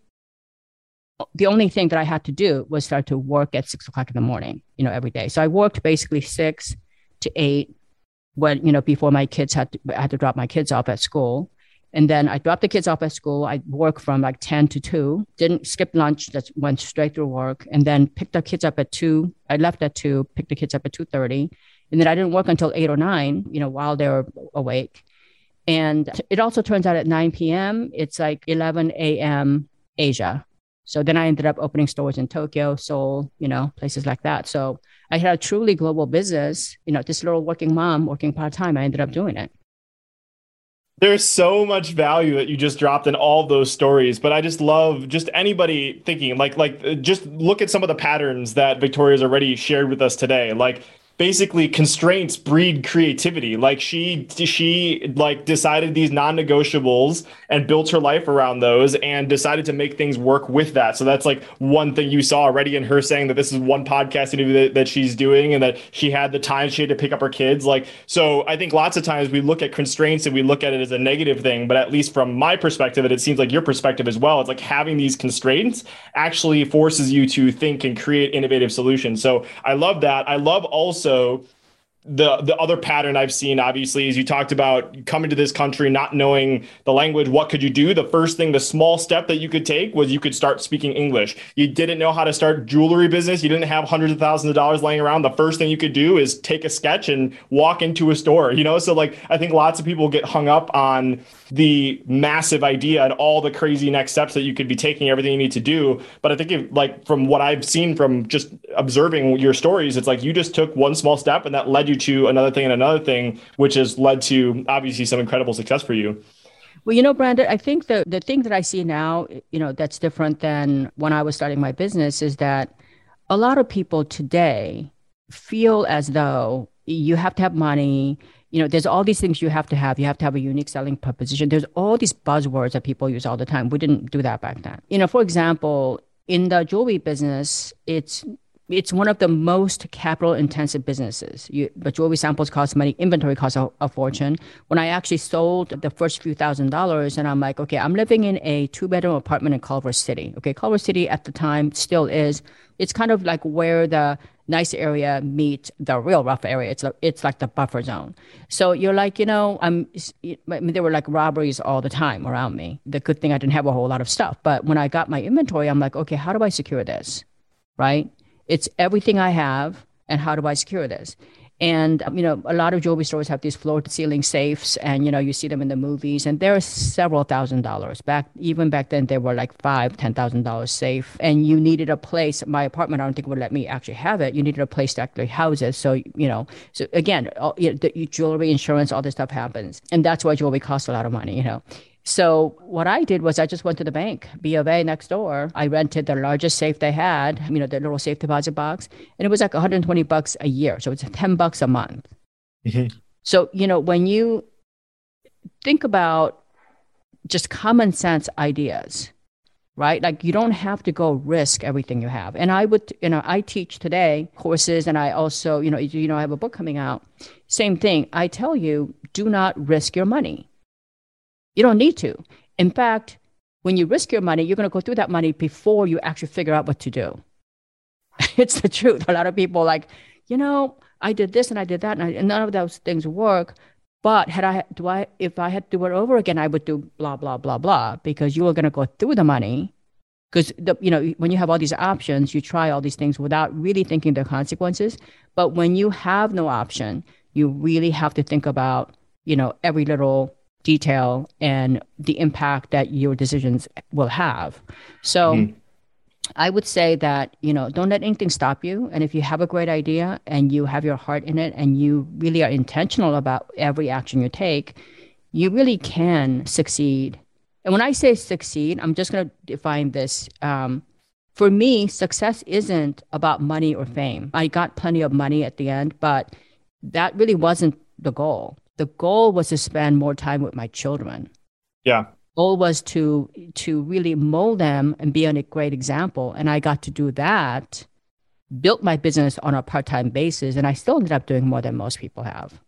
the only thing that I had to do was start to work at six o'clock in the morning, you know, every day. So I worked basically six to eight when, you know, before my kids had to, I had to drop my kids off at school. And then I dropped the kids off at school. I worked from like 10 to 2, didn't skip lunch, just went straight through work and then picked the kids up at 2. I left at 2, picked the kids up at 2.30. And then I didn't work until 8 or 9, you know, while they were awake. And it also turns out at 9 p.m., it's like 11 a.m. Asia. So then I ended up opening stores in Tokyo, Seoul, you know, places like that. So I had a truly global business, you know, this little working mom working part time. I ended up doing it. There's so much value that you just dropped in all those stories, but I just love just anybody thinking like like uh, just look at some of the patterns that Victoria's already shared with us today. Like basically constraints breed creativity. Like she she like decided these non-negotiables and built her life around those and decided to make things work with that. So that's like one thing you saw already in her saying that this is one podcast interview that, that she's doing and that she had the time she had to pick up her kids. Like so i think lots of times we look at constraints and we look at it as a negative thing but at least from my perspective and it seems like your perspective as well it's like having these constraints actually forces you to think and create innovative solutions. So i love that. I love also also the the other pattern I've seen obviously is you talked about coming to this country not knowing the language. What could you do? The first thing the small step that you could take was you could start speaking English. You didn't know how to start jewelry business. You didn't have hundreds of thousands of dollars laying around. The first thing you could do is take a sketch and walk into a store you know? So like I think lots of people get hung up on the massive idea and all the crazy next steps that you could be taking everything you need to do. But I think if, like from what I've seen from just observing your stories it's like you just took one small step and that led you to another thing and another thing, which has led to obviously some incredible success for you. Well, you know, Brandon, I think the the thing that I see now, you know, that's different than when I was starting my business is that a lot of people today feel as though you have to have money. You know, there's all these things you have to have. You have to have a unique selling proposition. There's all these buzzwords that people use all the time. We didn't do that back then. You know, for example, in the jewelry business, it's it's one of the most capital intensive businesses. You, but jewelry samples cost money, inventory costs a, a, fortune. When I actually sold the first few thousand dollars, and I'm like, okay, I'm living in a two bedroom apartment in Culver City. Okay, Culver City at the time still is. It's kind of like where the nice area meets the real rough area. It's a, it's like the buffer zone. So you're like, you know, I'm. I mean, there were like robberies all the time around me. The good thing I didn't have a whole lot of stuff, but when I got my inventory, I'm like, okay, how do I secure this, right? It's everything I have, and how do I secure this? And um, you know, a lot of jewelry stores have these floor-to-ceiling safes, and you know, you see them in the movies, and they're several thousand dollars. Back even back then, they were like five, ten thousand dollars safe. And you needed a place. My apartment, I don't think would let me actually have it. You needed a place to actually house it. So you know, so again, all, you know, the jewelry insurance, all this stuff happens, and that's why jewelry costs a lot of money. You know, so what I did was I just went to the bank, B of A next door. I rented the largest safe they had, you know, the little safe deposit box, and it was like 120 bucks a year. So it's 10 bucks a month. Mm-hmm. So, you know, when you think about just common sense ideas, right? Like you don't have to go risk everything you have. And I would, you know, I teach today courses and I also, you know, you know, I have a book coming out. Same thing. I tell you, do not risk your money. You don't need to. In fact, when you risk your money, you're going to go through that money before you actually figure out what to do. it's the truth. A lot of people like, you know, I did this and I did that, and, I, and none of those things work. But had I do I if I had to do it over again, I would do blah blah blah blah because you were going to go through the money. Because the you know when you have all these options, you try all these things without really thinking the consequences. But when you have no option, you really have to think about you know every little detail and the impact that your decisions will have. So. Mm-hmm. I would say that, you know, don't let anything stop you. And if you have a great idea and you have your heart in it and you really are intentional about every action you take, you really can succeed. And when I say succeed, I'm just going to define this. Um, for me, success isn't about money or fame. I got plenty of money at the end, but that really wasn't the goal the goal was to spend more time with my children. Yeah. Goal was to to really mold them and be a great example. And I got to do that, built my business on a part-time basis, and I still ended up doing more than most people have.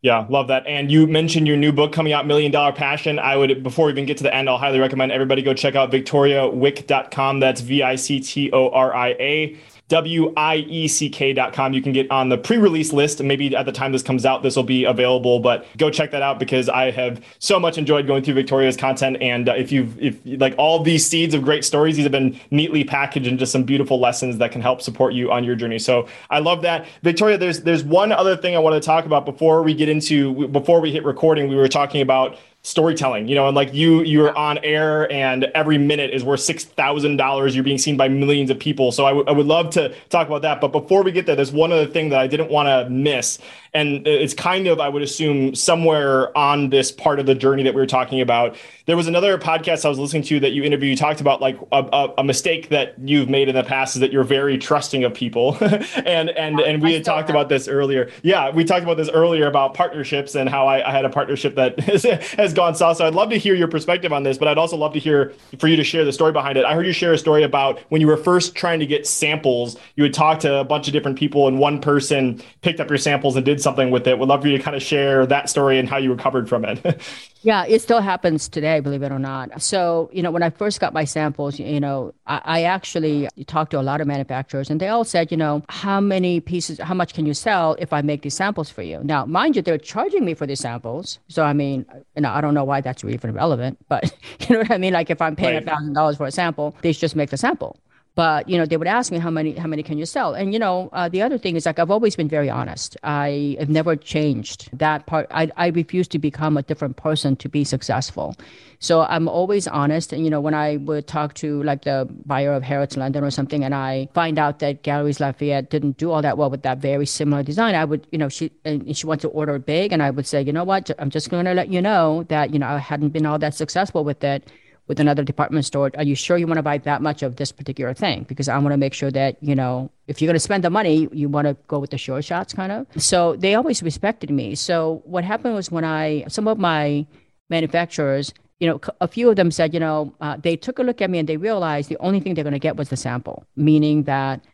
Yeah, love that. And you mentioned your new book coming out, Million Dollar Passion. I would, before we even get to the end, I'll highly recommend everybody go check out victoriawieck.com. That's V I C T O R I A. W-I-E-C-K.com. You can get on the pre-release list. And Maybe at the time this comes out, this will be available, but go check that out because I have so much enjoyed going through Victoria's content. And uh, if you've, if like all these seeds of great stories, these have been neatly packaged into some beautiful lessons that can help support you on your journey. So I love that. Victoria, there's, there's one other thing I want to talk about before we get into, before we hit recording, we were talking about storytelling you know and like you you're on air and every minute is worth six thousand dollars. You're being seen by millions of people. So I, w- I would love to talk about that. But before we get there there's one other thing that i didn't want to miss. And it's kind of i would assume somewhere on this part of the journey that we were talking about there was another podcast i was listening to that you interviewed you talked about like a, a, a mistake that you've made in the past is that you're very trusting of people. And and and we had talked about this earlier. Yeah we talked about this earlier about partnerships and how i, I had a partnership that has gone south. So i'd love to hear your perspective on this but i'd also love to hear for you to share the story behind it. I heard you share a story about when you were first trying to get samples you would talk to a bunch of different people and one person picked up your samples and did something with it. Would love for you to kind of share that story and how you recovered from it. yeah, it still happens today, believe it or not. So, you know, when I first got my samples, you know, I, I actually talked to a lot of manufacturers and they all said, you know, how many pieces, how much can you sell if I make these samples for you? Now, mind you, they're charging me for these samples. So, I mean, you know, I don't know why that's even relevant, but you know what I mean? Like if I'm paying a thousand dollars for a sample, they just make the sample but you know they would ask me how many how many can you sell? And you know uh, the other thing is like i've always been very honest. I have never changed that part. I, I refuse to become a different person to be successful. So i'm always honest. And you know when i would talk to like the buyer of harrods london or something and i find out that galeries lafayette didn't do all that well with that very similar design i would you know she and she wants to order big and i would say you know what? I'm just going to let you know that you know i hadn't been all that successful with it with another department store, are you sure you want to buy that much of this particular thing? Because I want to make sure that, you know, if you're going to spend the money, you want to go with the sure shots kind of. So they always respected me. So what happened was when I, some of my manufacturers, you know, a few of them said, you know, uh, they took a look at me and they realized the only thing they're going to get was the sample, meaning that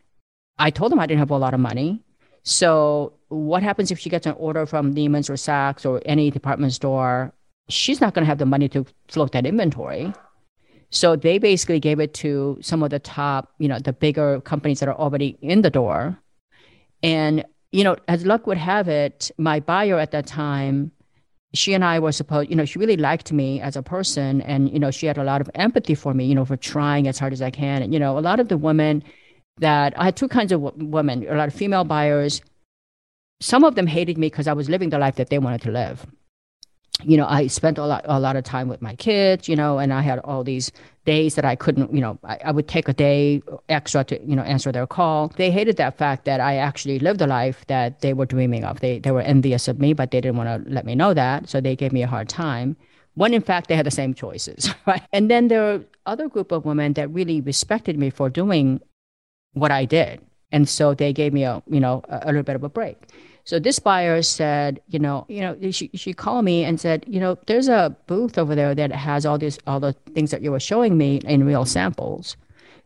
I told them I didn't have a lot of money. So what happens if she gets an order from Neiman's or Saks or any department store she's not going to have the money to float that inventory. So they basically gave it to some of the top, you know, the bigger companies that are already in the door. And, you know, as luck would have it, my buyer at that time, she and I were supposed, you know, she really liked me as a person. And, you know, she had a lot of empathy for me, you know, for trying as hard as I can. And, you know, a lot of the women that I had two kinds of w- women, a lot of female buyers. Some of them hated me because I was living the life that they wanted to live you know, I spent a lot, a lot of time with my kids, you know, and I had all these days that I couldn't, you know, I, I, would take a day extra to, you know, answer their call. They hated that fact that I actually lived a life that they were dreaming of. They, they were envious of me, but they didn't want to let me know that. So they gave me a hard time when in fact they had the same choices, right? And then there were other group of women that really respected me for doing what I did. And so they gave me a, you know, a, a little bit of a break. So this buyer said, you know, you know, she she called me and said, you know, there's a booth over there that has all these all the things that you were showing me in real samples.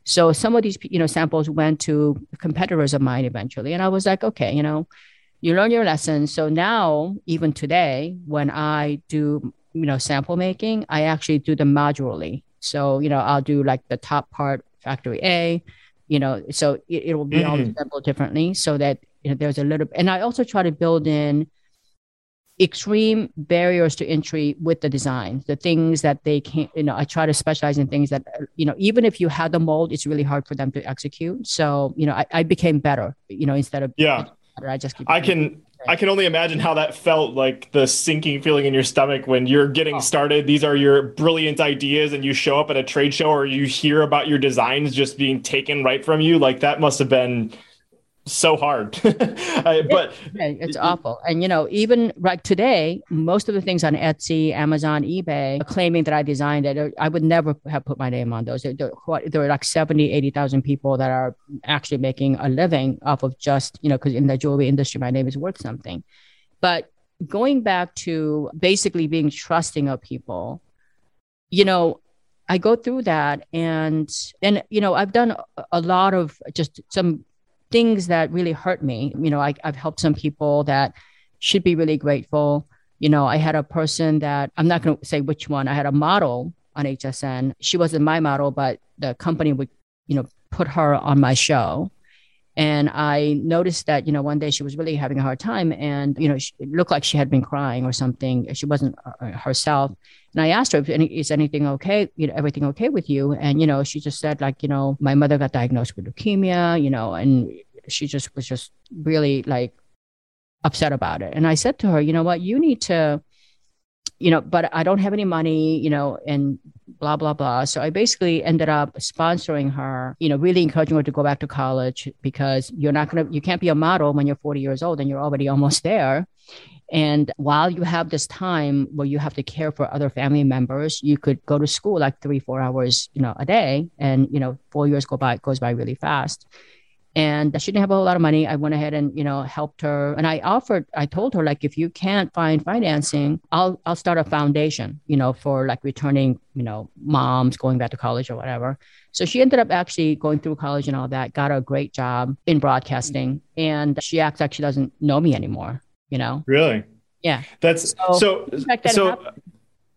So some of these, you know, samples went to competitors of mine eventually, and I was like, okay, you know, you learn your lesson. So now, even today, when I do, you know, sample making, I actually do them modularly. So you know, I'll do like the top part, factory A, you know, so it, it will be mm-hmm. all assembled differently, so that you know there's a little. And I also try to build in extreme barriers to entry with the design the things that they can't you know i try to specialize in things that you know even if you have the mold it's really hard for them to execute so you know i, I became better you know instead of yeah i just keep i can I can only imagine how that felt like the sinking feeling in your stomach when you're getting oh. started. These are your brilliant ideas, and you show up at a trade show or you hear about your designs just being taken right from you. Like that must have been so hard. But it's awful. And you know even like today most of the things on etsy amazon ebay claiming that i designed it. I would never have put my name on those. There, there are like 70 80000 people that are actually making a living off of just you know because in the jewelry industry my name is worth something. But going back to basically being trusting of people you know I go through that and and you know I've done a lot of just some things that really hurt me. You know, I, I've helped some people that should be really grateful. You know, I had a person that I'm not going to say which one. I had a model on HSN. She wasn't my model, but the company would, you know, put her on my show. And I noticed that, you know, one day she was really having a hard time and, you know, she, it looked like she had been crying or something. She wasn't uh, herself. And I asked her, is anything okay? You know, everything okay with you? And, you know, she just said like, you know, my mother got diagnosed with leukemia, you know, and she just was just really like upset about it. And I said to her, you know what, you need to, you know, but I don't have any money, you know, and blah, blah, blah. So I basically ended up sponsoring her, you know, really encouraging her to go back to college because you're not going to, you can't be a model when you're 40 years old and you're already almost there. And while you have this time where you have to care for other family members, you could go to school like three, four hours, you know, a day. And, you know, four years go by, goes by really fast and she didn't have a whole lot of money. I went ahead and you know helped her, and I offered. I told her like, if you can't find financing, I'll I'll start a foundation, you know, for like returning, you know, moms going back to college or whatever. So she ended up actually going through college and all that, got a great job in broadcasting, and she acts like she doesn't know me anymore. You know, really. Yeah. That's so. So, so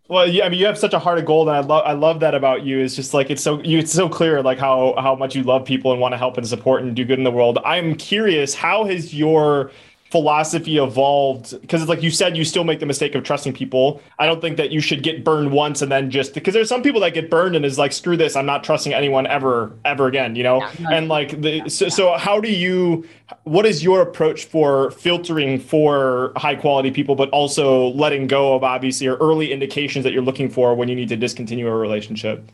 well, yeah, I mean, you have such a heart of gold, and I love I love that about you. It's just like it's so you it's so clear like how how much you love people and want to help and support and do good in the world. I'm curious, how has your philosophy evolved because it's like you said you still make the mistake of trusting people. I don't think that you should get burned once and then just because there's some people that get burned and is like screw this i'm not trusting anyone ever ever again you know? Yeah, and like the so, so how do you what is your approach for filtering for high quality people but also letting go of obviously or early indications that you're looking for when you need to discontinue a relationship?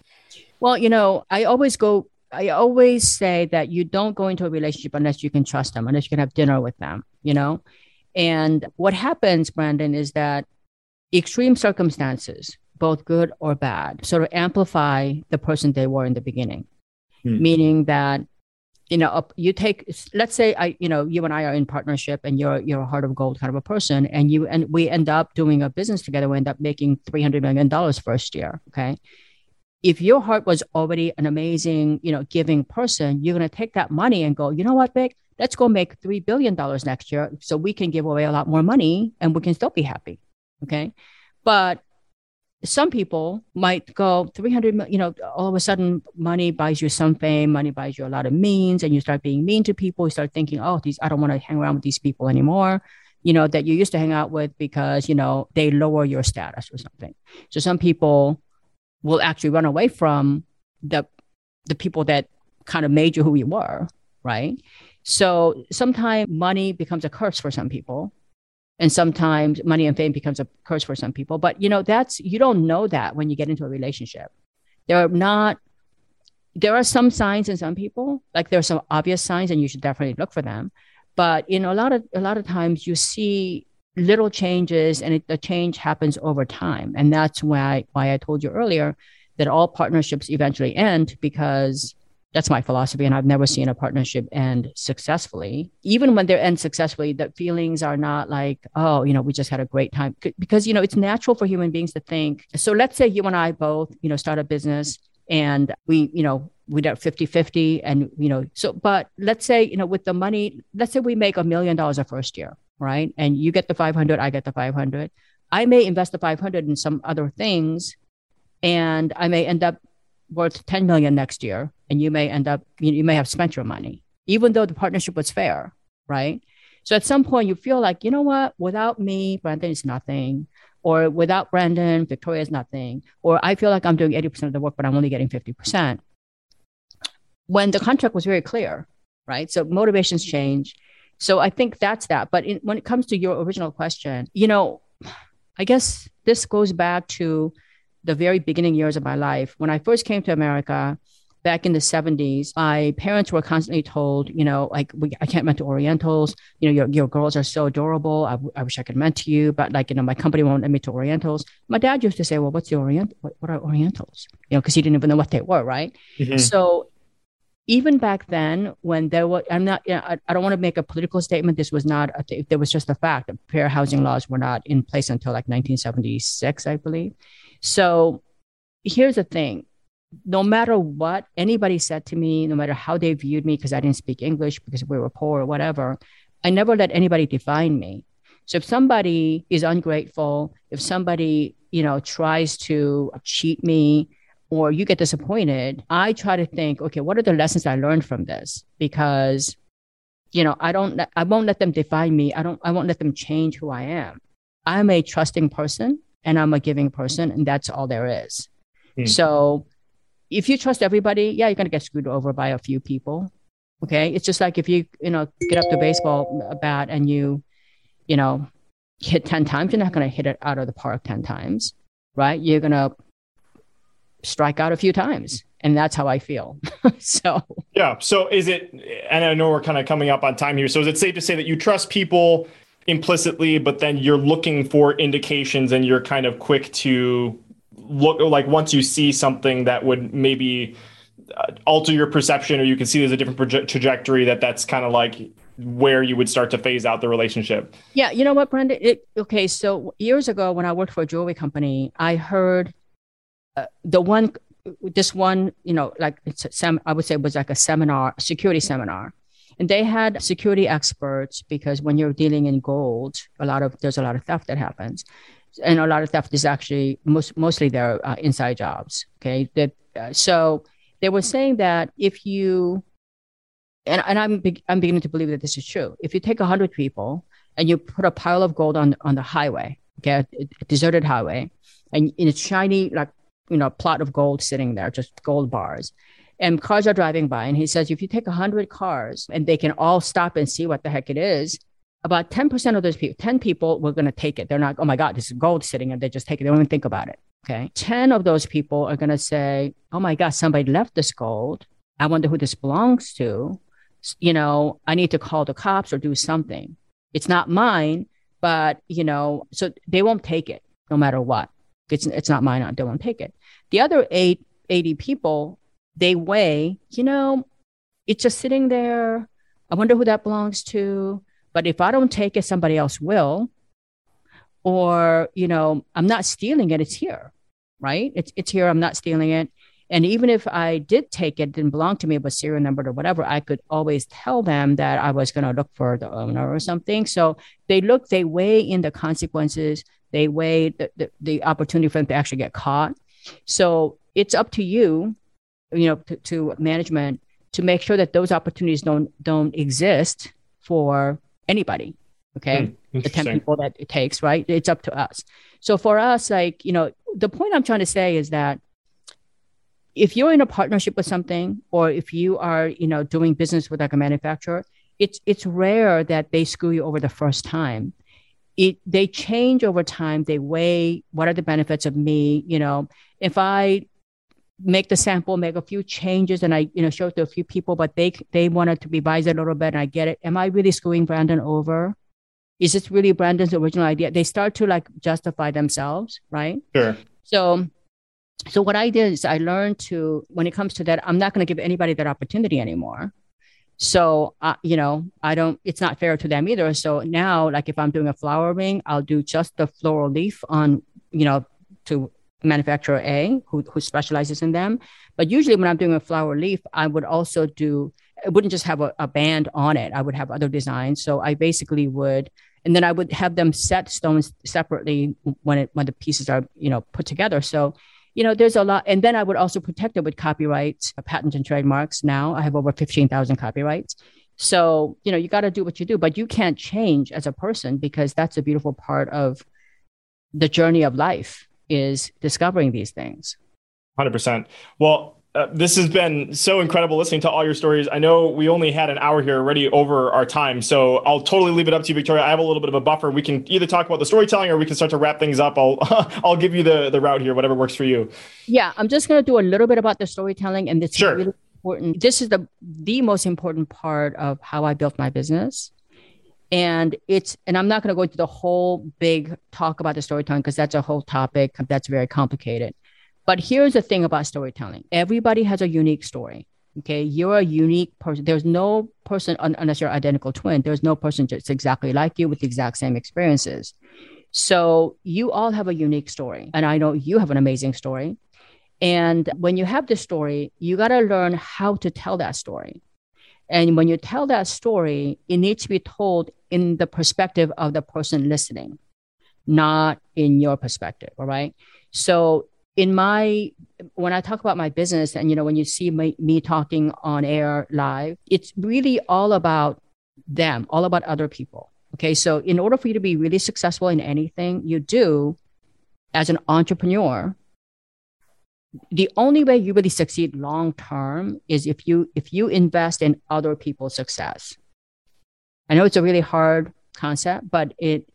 Well you know i always go I always say that you don't go into a relationship unless you can trust them, unless you can have dinner with them, you know? And what happens, Brandon, is that extreme circumstances, both good or bad, sort of amplify the person they were in the beginning. Hmm. Meaning that, you know, you take, let's say I, you know, you and I are in partnership and you're you're a heart of gold kind of a person, and you and we end up doing a business together, we end up making three hundred million dollars first year. Okay if your heart was already an amazing, you know, giving person, you're going to take that money and go, you know what, Vic, let's go make $3 billion next year so we can give away a lot more money and we can still be happy. Okay. But some people might go 300 you know all of a sudden money buys you some fame money buys you a lot of means and you start being mean to people you start thinking oh these i don't want to hang around with these people anymore you know that you used to hang out with because you know they lower your status or something so some people will actually run away from the the people that kind of made you who you were, right? So sometimes money becomes a curse for some people. And sometimes money and fame becomes a curse for some people. But you know, that's you don't know that when you get into a relationship. There are not there are some signs in some people, like there are some obvious signs, and you should definitely look for them. But you know, a lot of a lot of times you see little changes and it, the change happens over time and that's why why i told you earlier that all partnerships eventually end because That's my philosophy. And I've never seen a partnership end successfully. Even when they end successfully, the feelings are not like, oh, you know, we just had a great time. Because, you know, it's natural for human beings to think. So let's say you and I both, you know, start a business and we, you know, we did 50 50. And, you know, so, but let's say, you know, with the money, let's say we make a million dollars a first year, right? And you get the 500, I get the 500. I may invest the 500 in some other things and I may end up worth 10 million next year and you may end up you, you may have spent your money even though the partnership was fair right so at some point you feel like you know what without me brandon is nothing or without brandon victoria is nothing or i feel like i'm doing 80% of the work but i'm only getting 50% when the contract was very clear right so motivations change so i think that's that but in, when it comes to your original question you know i guess this goes back to the very beginning years of my life. When I first came to America back in the 70s, my parents were constantly told, you know, like, we, I can't mentor Orientals. You know, your, your girls are so adorable. I, I wish I could mentor you, but like, you know, my company won't let me to Orientals. My dad used to say, well, what's the Orient? What, what are Orientals? You know, because he didn't even know what they were, right? Mm-hmm. So even back then when there was i'm not you know, I, I, don't want to make a political statement this was not a, there was just a fact that fair housing laws were not in place until like 1976 i believe so here's the thing no matter what anybody said to me, no matter how they viewed me, because I didn't speak English, because we were poor or whatever, I never let anybody define me. So if somebody is ungrateful, if somebody, you know, tries to cheat me or you get disappointed, I try to think, okay, what are the lessons I learned from this? Because, you know, I don't, I won't let them define me. I don't, I won't let them change who I am. I'm a trusting person and I'm a giving person, and that's all there is. Mm. So if you trust everybody, yeah, you're gonna get screwed over by a few people. Okay. It's just like if you, you know, get up to baseball bat and you, you know, hit 10 times, you're not gonna hit it out of the park 10 times, right? You're gonna strike out a few times. And that's how I feel. so yeah. So is it and I know we're kind of coming up on time here. So is it safe to say that you trust people implicitly, but then you're looking for indications and you're kind of quick to look like once you see something that would maybe uh, alter your perception or you can see there's a different proje- trajectory that that's kind of like where you would start to phase out the relationship. Yeah, you know what, Brenda? It, okay, so years ago when I worked for a jewelry company, I heard the one, this one, you know, like it's sem- I would say was like a seminar, security seminar, and they had security experts because when you're dealing in gold a lot of there's a lot of theft that happens. And a lot of theft is actually most mostly their uh, inside jobs okay? That uh, so they were saying that if you and, and I'm, be, I'm beginning to believe that this is true. If you take 100 people and you put a pile of gold on on the highway okay a, a deserted highway and in a shiny like you know a plot of gold sitting there just gold bars. And cars are driving by and he says if you take 100 cars and they can all stop and see what the heck it is about 10% of those people 10 people were going to take it. They're not oh my god this is gold sitting and they just take it. They don't even think about it. Okay. 10 of those people are going to say oh my god somebody left this gold. I wonder who this belongs to. You know i need to call the cops or do something. It's not mine but you know so they won't take it no matter what. It's, it's not mine they won't take it the other eight 80 people they weigh, you know, it's just sitting there. I wonder who that belongs to. But if I don't take it, somebody else will. Or, you know, I'm not stealing it, it's here, right? It's, it's here, I'm not stealing it. And even if I did take it, it didn't belong to me, it was serial numbered or whatever, I could always tell them that I was going to look for the owner or something. So they look, they weigh in the consequences, they weigh the, the, the opportunity for them to actually get caught. So it's up to you you know, to, to management to make sure that those opportunities don't don't exist for anybody. Okay, mm, the ten people that it takes, right? It's up to us. So for us, like you know, the point I'm trying to say is that if you're in a partnership with something, or if you are, you know, doing business with like a manufacturer, it's it's rare that they screw you over the first time. It they change over time. They weigh what are the benefits of me. You know, if I make the sample, make a few changes, and I, you know, show it to a few people, but they they wanted to revise it a little bit, and I get it. Am I really screwing Brandon over? Is this really Brandon's original idea? They start to like justify themselves, right? Sure. So so what I did is I learned to when it comes to that, I'm not going to give anybody that opportunity anymore. So, uh, you know, I don't, it's not fair to them either. So now, like if I'm doing a flower ring, I'll do just the floral leaf on, you know, to manufacturer A who, who specializes in them. But usually when I'm doing a flower leaf, I would also do, it wouldn't just have a, a band on it. I would have other designs. So I basically would, and then I would have them set stones separately when it, when the pieces are, you know, put together. So you know, there's a lot. And then I would also protect it with copyrights, uh, patents, and trademarks. Now I have over 15,000 copyrights. So, you know, you got to do what you do, but you can't change as a person because that's a beautiful part of the journey of life is discovering these things. 100%. Well, uh, this has been so incredible listening to all your stories. I know we only had an hour here already over our time, so I'll totally leave it up to you, Victoria. I have a little bit of a buffer. We can either talk about the storytelling or we can start to wrap things up. I'll I'll give you the the route here, whatever works for you. Yeah, I'm just gonna do a little bit about the storytelling, and this sure. is really important. This is the the most important part of how I built my business. And it's and I'm not going to go into the whole big talk about the storytelling because that's a whole topic that's very complicated but here's the thing about storytelling everybody has a unique story. Okay. You're a unique person. There's no person, unless you're identical twin, there's no person that's exactly like you with the exact same experiences. So you all have a unique story. And I know you have an amazing story. And when you have this story, you got to learn how to tell that story. And when you tell that story, it needs to be told in the perspective of the person listening, not in your perspective. All right. So in my when I talk about my business and you know when you see my, me talking on air live, it's really all about them, all about other people. Okay, so in order for you to be really successful in anything you do as an entrepreneur, the only way you really succeed long term is if you if you invest in other people's success. I know it's a really hard concept, but it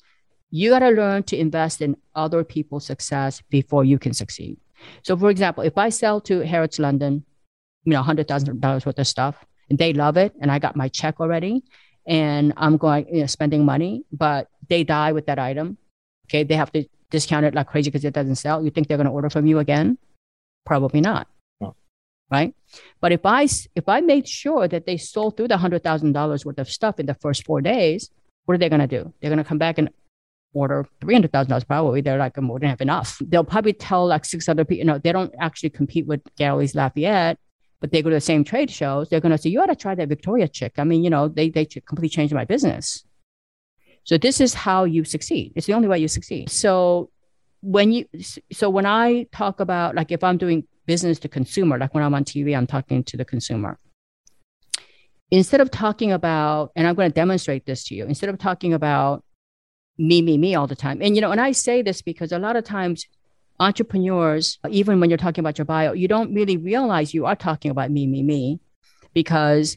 you got to learn to invest in other people's success before you can succeed. So, for example, if I sell to Harrods London, you know, hundred thousand dollars worth of stuff, and they love it, and I got my check already, and I'm going, you know, spending money, but they die with that item. Okay, they have to discount it like crazy because it doesn't sell. You think they're going to order from you again? Probably not. Right. But if I if I made sure that they sold through the hundred thousand dollars worth of stuff in the first four days, what are they going to do? They're going to come back and order $300,000 probably. They're like, more than have enough. They'll probably tell like six other people, you know, they don't actually compete with Galeries Lafayette, but they go to the same trade shows. They're going to say, you ought to try that Victoria chick. I mean, you know, they, they completely changed my business. So this is how you succeed. It's the only way you succeed. So when you, so when I talk about like, if I'm doing business to consumer, like when I'm on TV, I'm talking to the consumer instead of talking about, and I'm going to demonstrate this to you, instead of talking about me, me, me all the time. And, you know, and I say this because a lot of times entrepreneurs, even when you're talking about your bio, you don't really realize you are talking about me, me, me, because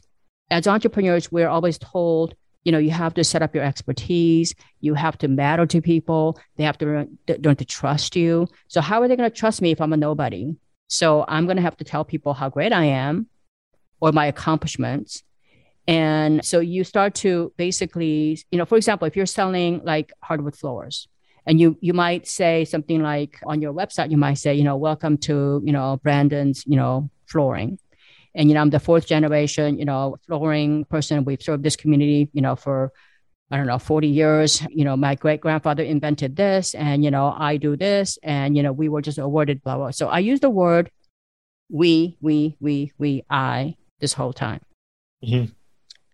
as entrepreneurs, we're always told, you know, you have to set up your expertise. You have to matter to people. They have to learn, to trust you. So how are they going to trust me if I'm a nobody? So I'm going to have to tell people how great I am or my accomplishments and so you start to basically, you know, for example, if you're selling like hardwood floors, and you you might say something like on your website, you might say, you know, welcome to, you know, Brandon's, you know, flooring. And you know, I'm the fourth generation, you know, flooring person. We've served this community, you know, for I don't know, 40 years. You know, my great grandfather invented this, and you know, I do this, and you know, we were just awarded blah blah. So I use the word we, we, we, we, I this whole time. Mm-hmm.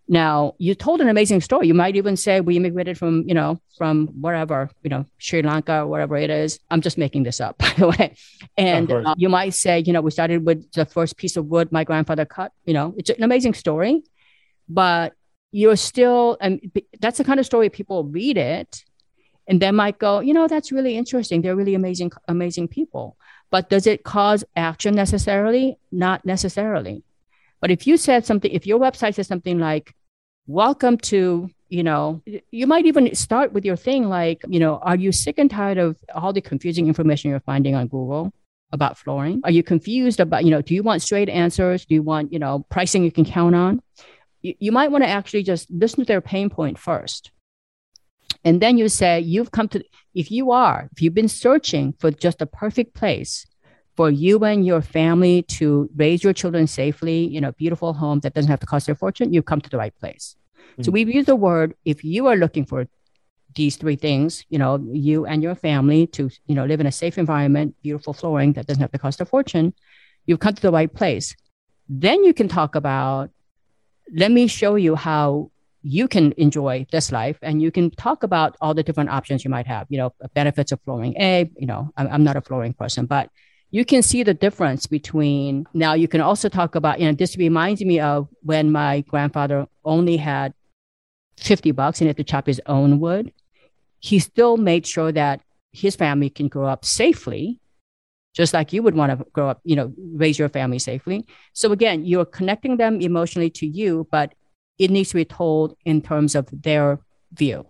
Now, you told an amazing story. You might even say we immigrated from, you know, from wherever, you know, Sri Lanka or whatever it is. I'm just making this up, by the way. And uh, you might say, you know, we started with the first piece of wood my grandfather cut. You know, it's an amazing story, but you're still, and that's the kind of story people read it and they might go, you know, that's really interesting. They're really amazing, amazing people. But does it cause action necessarily? Not necessarily. But if you said something, if your website says something like, welcome to, you know, you might even start with your thing like, you know, are you sick and tired of all the confusing information you're finding on Google? about flooring? Are you confused about, you know, do you want straight answers? Do you want, you know, pricing you can count on? You, you might want to actually just listen to their pain point first. And then you say, you've come to, if you are, if you've been searching for just a perfect place for you and your family to raise your children safely in a beautiful home that doesn't have to cost a fortune, you've come to the right place. Mm-hmm. So we've used the word if you are looking for these three things, you know, you and your family to, you know, live in a safe environment, beautiful flooring that doesn't have to cost a fortune, you've come to the right place. Then you can talk about, let me show you how you can enjoy this life and you can talk about all the different options you might have, you know, benefits of flooring A, you know, I'm, I'm not a flooring person, but you can see the difference between now you can also talk about, you know, this reminds me of when my grandfather only had 50 bucks and had to chop his own wood. He still made sure that his family can grow up safely just like you would want to grow up, you know, raise your family safely. So again, you're connecting them emotionally to you, but it needs to be told in terms of their view.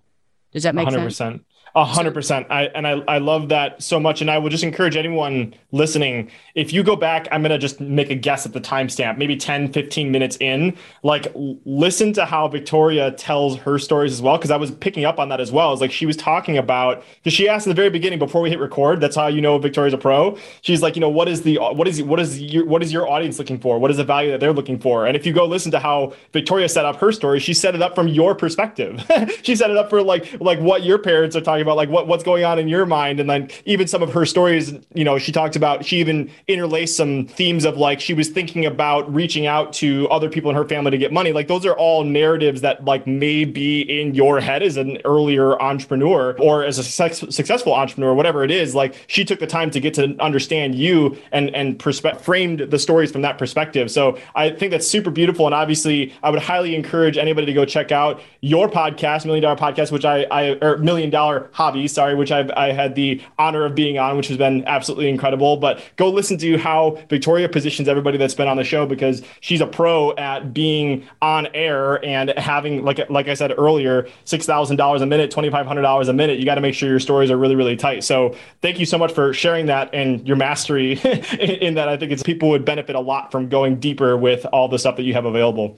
Does that make 100%. sense? A hundred percent. I and I, I love that so much. And I would just encourage anyone listening, if you go back, I'm gonna just make a guess at the timestamp, maybe 10, 15 minutes in, like listen to how Victoria tells her stories as well. Cause I was picking up on that as well. It's like she was talking about because she asked in the very beginning before we hit record, that's how you know Victoria's a pro. She's like, you know, what is the what is what is your what is your audience looking for? What is the value that they're looking for? And if you go listen to how Victoria set up her story, she set it up from your perspective. she set it up for like like what your parents are talking about like what, what's going on in your mind. And then even some of her stories, you know, she talked about, she even interlaced some themes of like she was thinking about reaching out to other people in her family to get money. Like those are all narratives that like may be in your head as an earlier entrepreneur or as a success, successful entrepreneur, whatever it is. Like she took the time to get to understand you and and perspe- framed the stories from that perspective. So I think that's super beautiful. And obviously, I would highly encourage anybody to go check out your podcast, Million Dollar Podcast, which I I or Million Dollar Hobby, sorry, which I've I had the honor of being on, which has been absolutely incredible. But go listen to how Victoria positions everybody that's been on the show because she's a pro at being on air and having like like I said earlier, six thousand dollars a minute, twenty five hundred dollars a minute. You got to make sure your stories are really really tight. So thank you so much for sharing that and your mastery in that. I think it's people would benefit a lot from going deeper with all the stuff that you have available.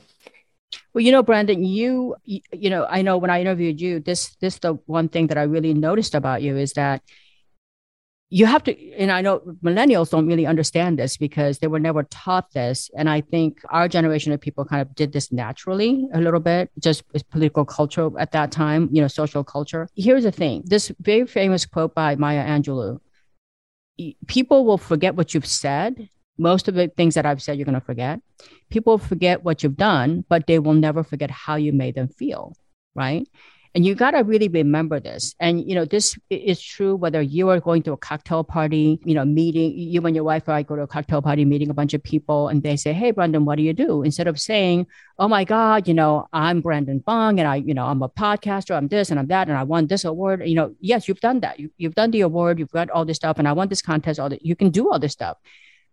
Well, you know, Brandon, you, you know, I know when I interviewed you, this, this, the one thing that I really noticed about you is that you have to, and I know millennials don't really understand this because they were never taught this. And I think our generation of people kind of did this naturally a little bit, just political culture at that time, you know, social culture. Here's the thing this very famous quote by Maya Angelou people will forget what you've said most of the things that I've said, you're going to forget. People forget what you've done, but they will never forget how you made them feel. Right. And you got to really remember this. And, you know, this is true whether you are going to a cocktail party, you know, meeting, you and your wife or I go to a cocktail party, meeting a bunch of people, and they say, Hey, Brandon, what do you do? Instead of saying, Oh my God, you know, I'm Brandon Bong and I, you know, I'm a podcaster, I'm this and I'm that, and I won this award. You know, yes, you've done that. You, you've done the award, you've got all this stuff, and I won this contest, all that. You can do all this stuff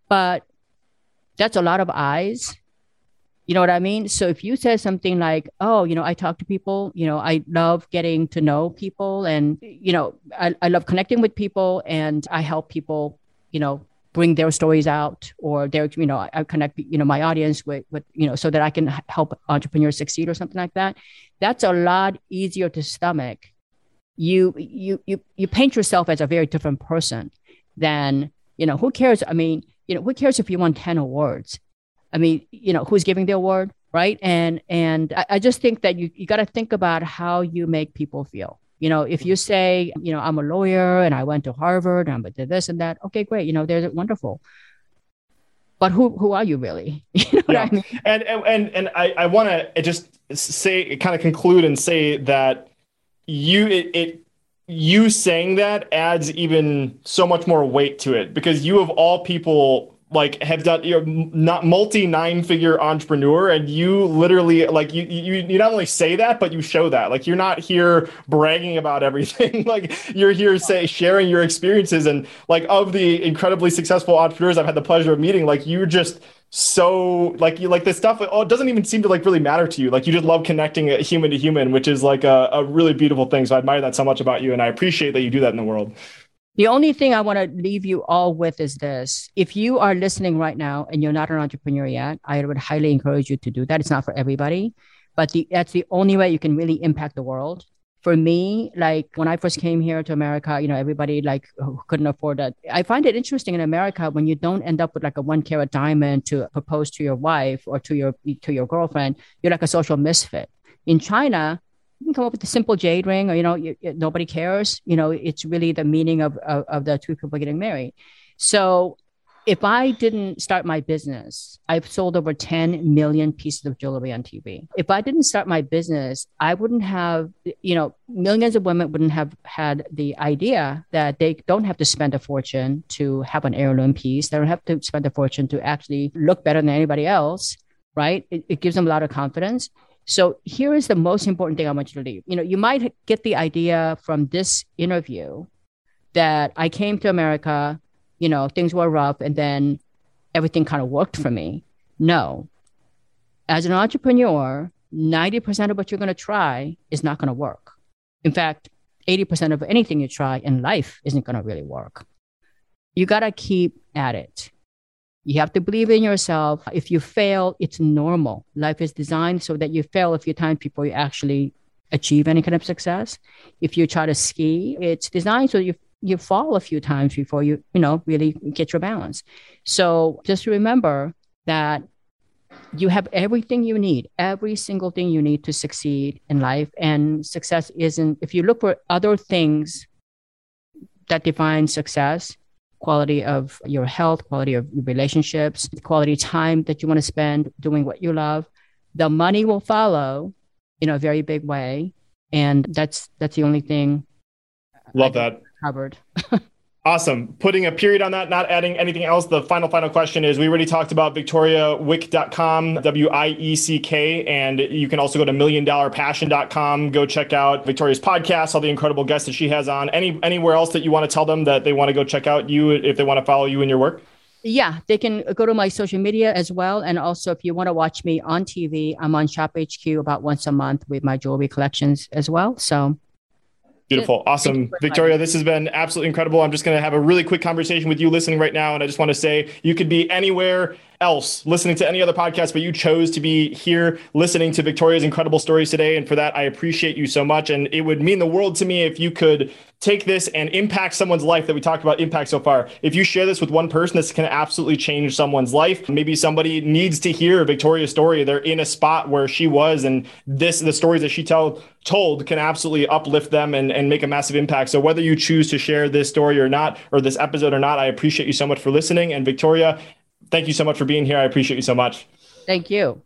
but that's a lot of I's. You know what I mean? So if you say something like, oh, you know, I talk to people, you know, I love getting to know people and, you know, I, I love connecting with people and I help people, you know, bring their stories out or their, you know, I connect, you know, my audience with, with, you know, so that I can help entrepreneurs succeed or something like that. That's a lot easier to stomach. You, you, you, you paint yourself as a very different person than, you know, who cares? I mean, you know, who cares if you won 10 awards? I mean, you know, who's giving the award, right? And and I, I just think that you, you got to think about how you make people feel. You know, if you mm-hmm. say, you know, I'm a lawyer and I went to Harvard and I did this and that, okay, great. You know, they're wonderful. But who who are you really? You know yeah. I mean? And and and I, I want to just say kind of conclude and say that you it, it you saying that adds even so much more weight to it because you of all people like have done you're not multi nine figure entrepreneur and you literally like you, you you not only say that but you show that. Like you're not here bragging about everything. Like you're here say sharing your experiences. And like of the incredibly successful entrepreneurs I've had the pleasure of meeting like you're just so like you like this stuff oh, it doesn't even seem to like really matter to you. Like you just love connecting uh, human to human which is like a, a really beautiful thing. So i admire that so much about you and i appreciate that you do that in the world the only thing i want to leave you all with is this if you are listening right now and you're not an entrepreneur yet i would highly encourage you to do that it's not for everybody but the, that's the only way you can really impact the world for me, like when I first came here to America, you know, everybody like couldn't afford that. I find it interesting in America when you don't end up with like a one carat diamond to propose to your wife or to your to your girlfriend, you're like a social misfit. In China, you can come up with a simple jade ring, or you know, you, nobody cares. You know, it's really the meaning of, of of the two people getting married. So if I didn't start my business, I've sold over 10 million pieces of jewelry on TV. If I didn't start my business, I wouldn't have, you know, millions of women wouldn't have had the idea that they don't have to spend a fortune to have an heirloom piece. They don't have to spend a fortune to actually look better than anybody else, right? It, it gives them a lot of confidence. So here is the most important thing I want you to leave. You know, you might get the idea from this interview that I came to America you know, things were rough and then everything kind of worked for me. No. As an entrepreneur, 90% of what you're going to try is not going to work. In fact, 80% of anything you try in life isn't going to really work. You got to keep at it. You have to believe in yourself. If you fail, it's normal. Life is designed so that you fail a few times before you actually achieve any kind of success. If you try to ski, it's designed so you you fall a few times before you you know really get your balance so just remember that you have everything you need every single thing you need to succeed in life and success isn't if you look for other things that define success quality of your health quality of your relationships quality time that you want to spend doing what you love the money will follow in a very big way and that's that's the only thing love that covered. Awesome. Putting a period on that, not adding anything else. The final, final question is we already talked about victoriawieck.com, W I E C K, and you can also go to milliondollarpassion.com. Go check out Victoria's podcast, all the incredible guests that she has on. Any Anywhere else that you want to tell them that they want to go check out you if they want to follow you in your work? Yeah, they can go to my social media as well. And also, if you want to watch me on TV, I'm on Shop HQ about once a month with my jewelry collections as well. So Beautiful. Awesome. Victoria, this has been absolutely incredible. I'm just going to have a really quick conversation with you listening right now. And I just want to say you could be anywhere else listening to any other podcast, but you chose to be here listening to Victoria's incredible stories today. And for that, I appreciate you so much. And it would mean the world to me if you could take this and impact someone's life that we talked about impact so far. If you share this with one person, this can absolutely change someone's life. Maybe somebody needs to hear Victoria's story. They're in a spot where she was, and this the stories that she tell told can absolutely uplift them and, and make a massive impact. So whether you choose to share this story or not, or this episode or not, I appreciate you so much for listening. And Victoria, thank you so much for being here. I appreciate you so much. Thank you.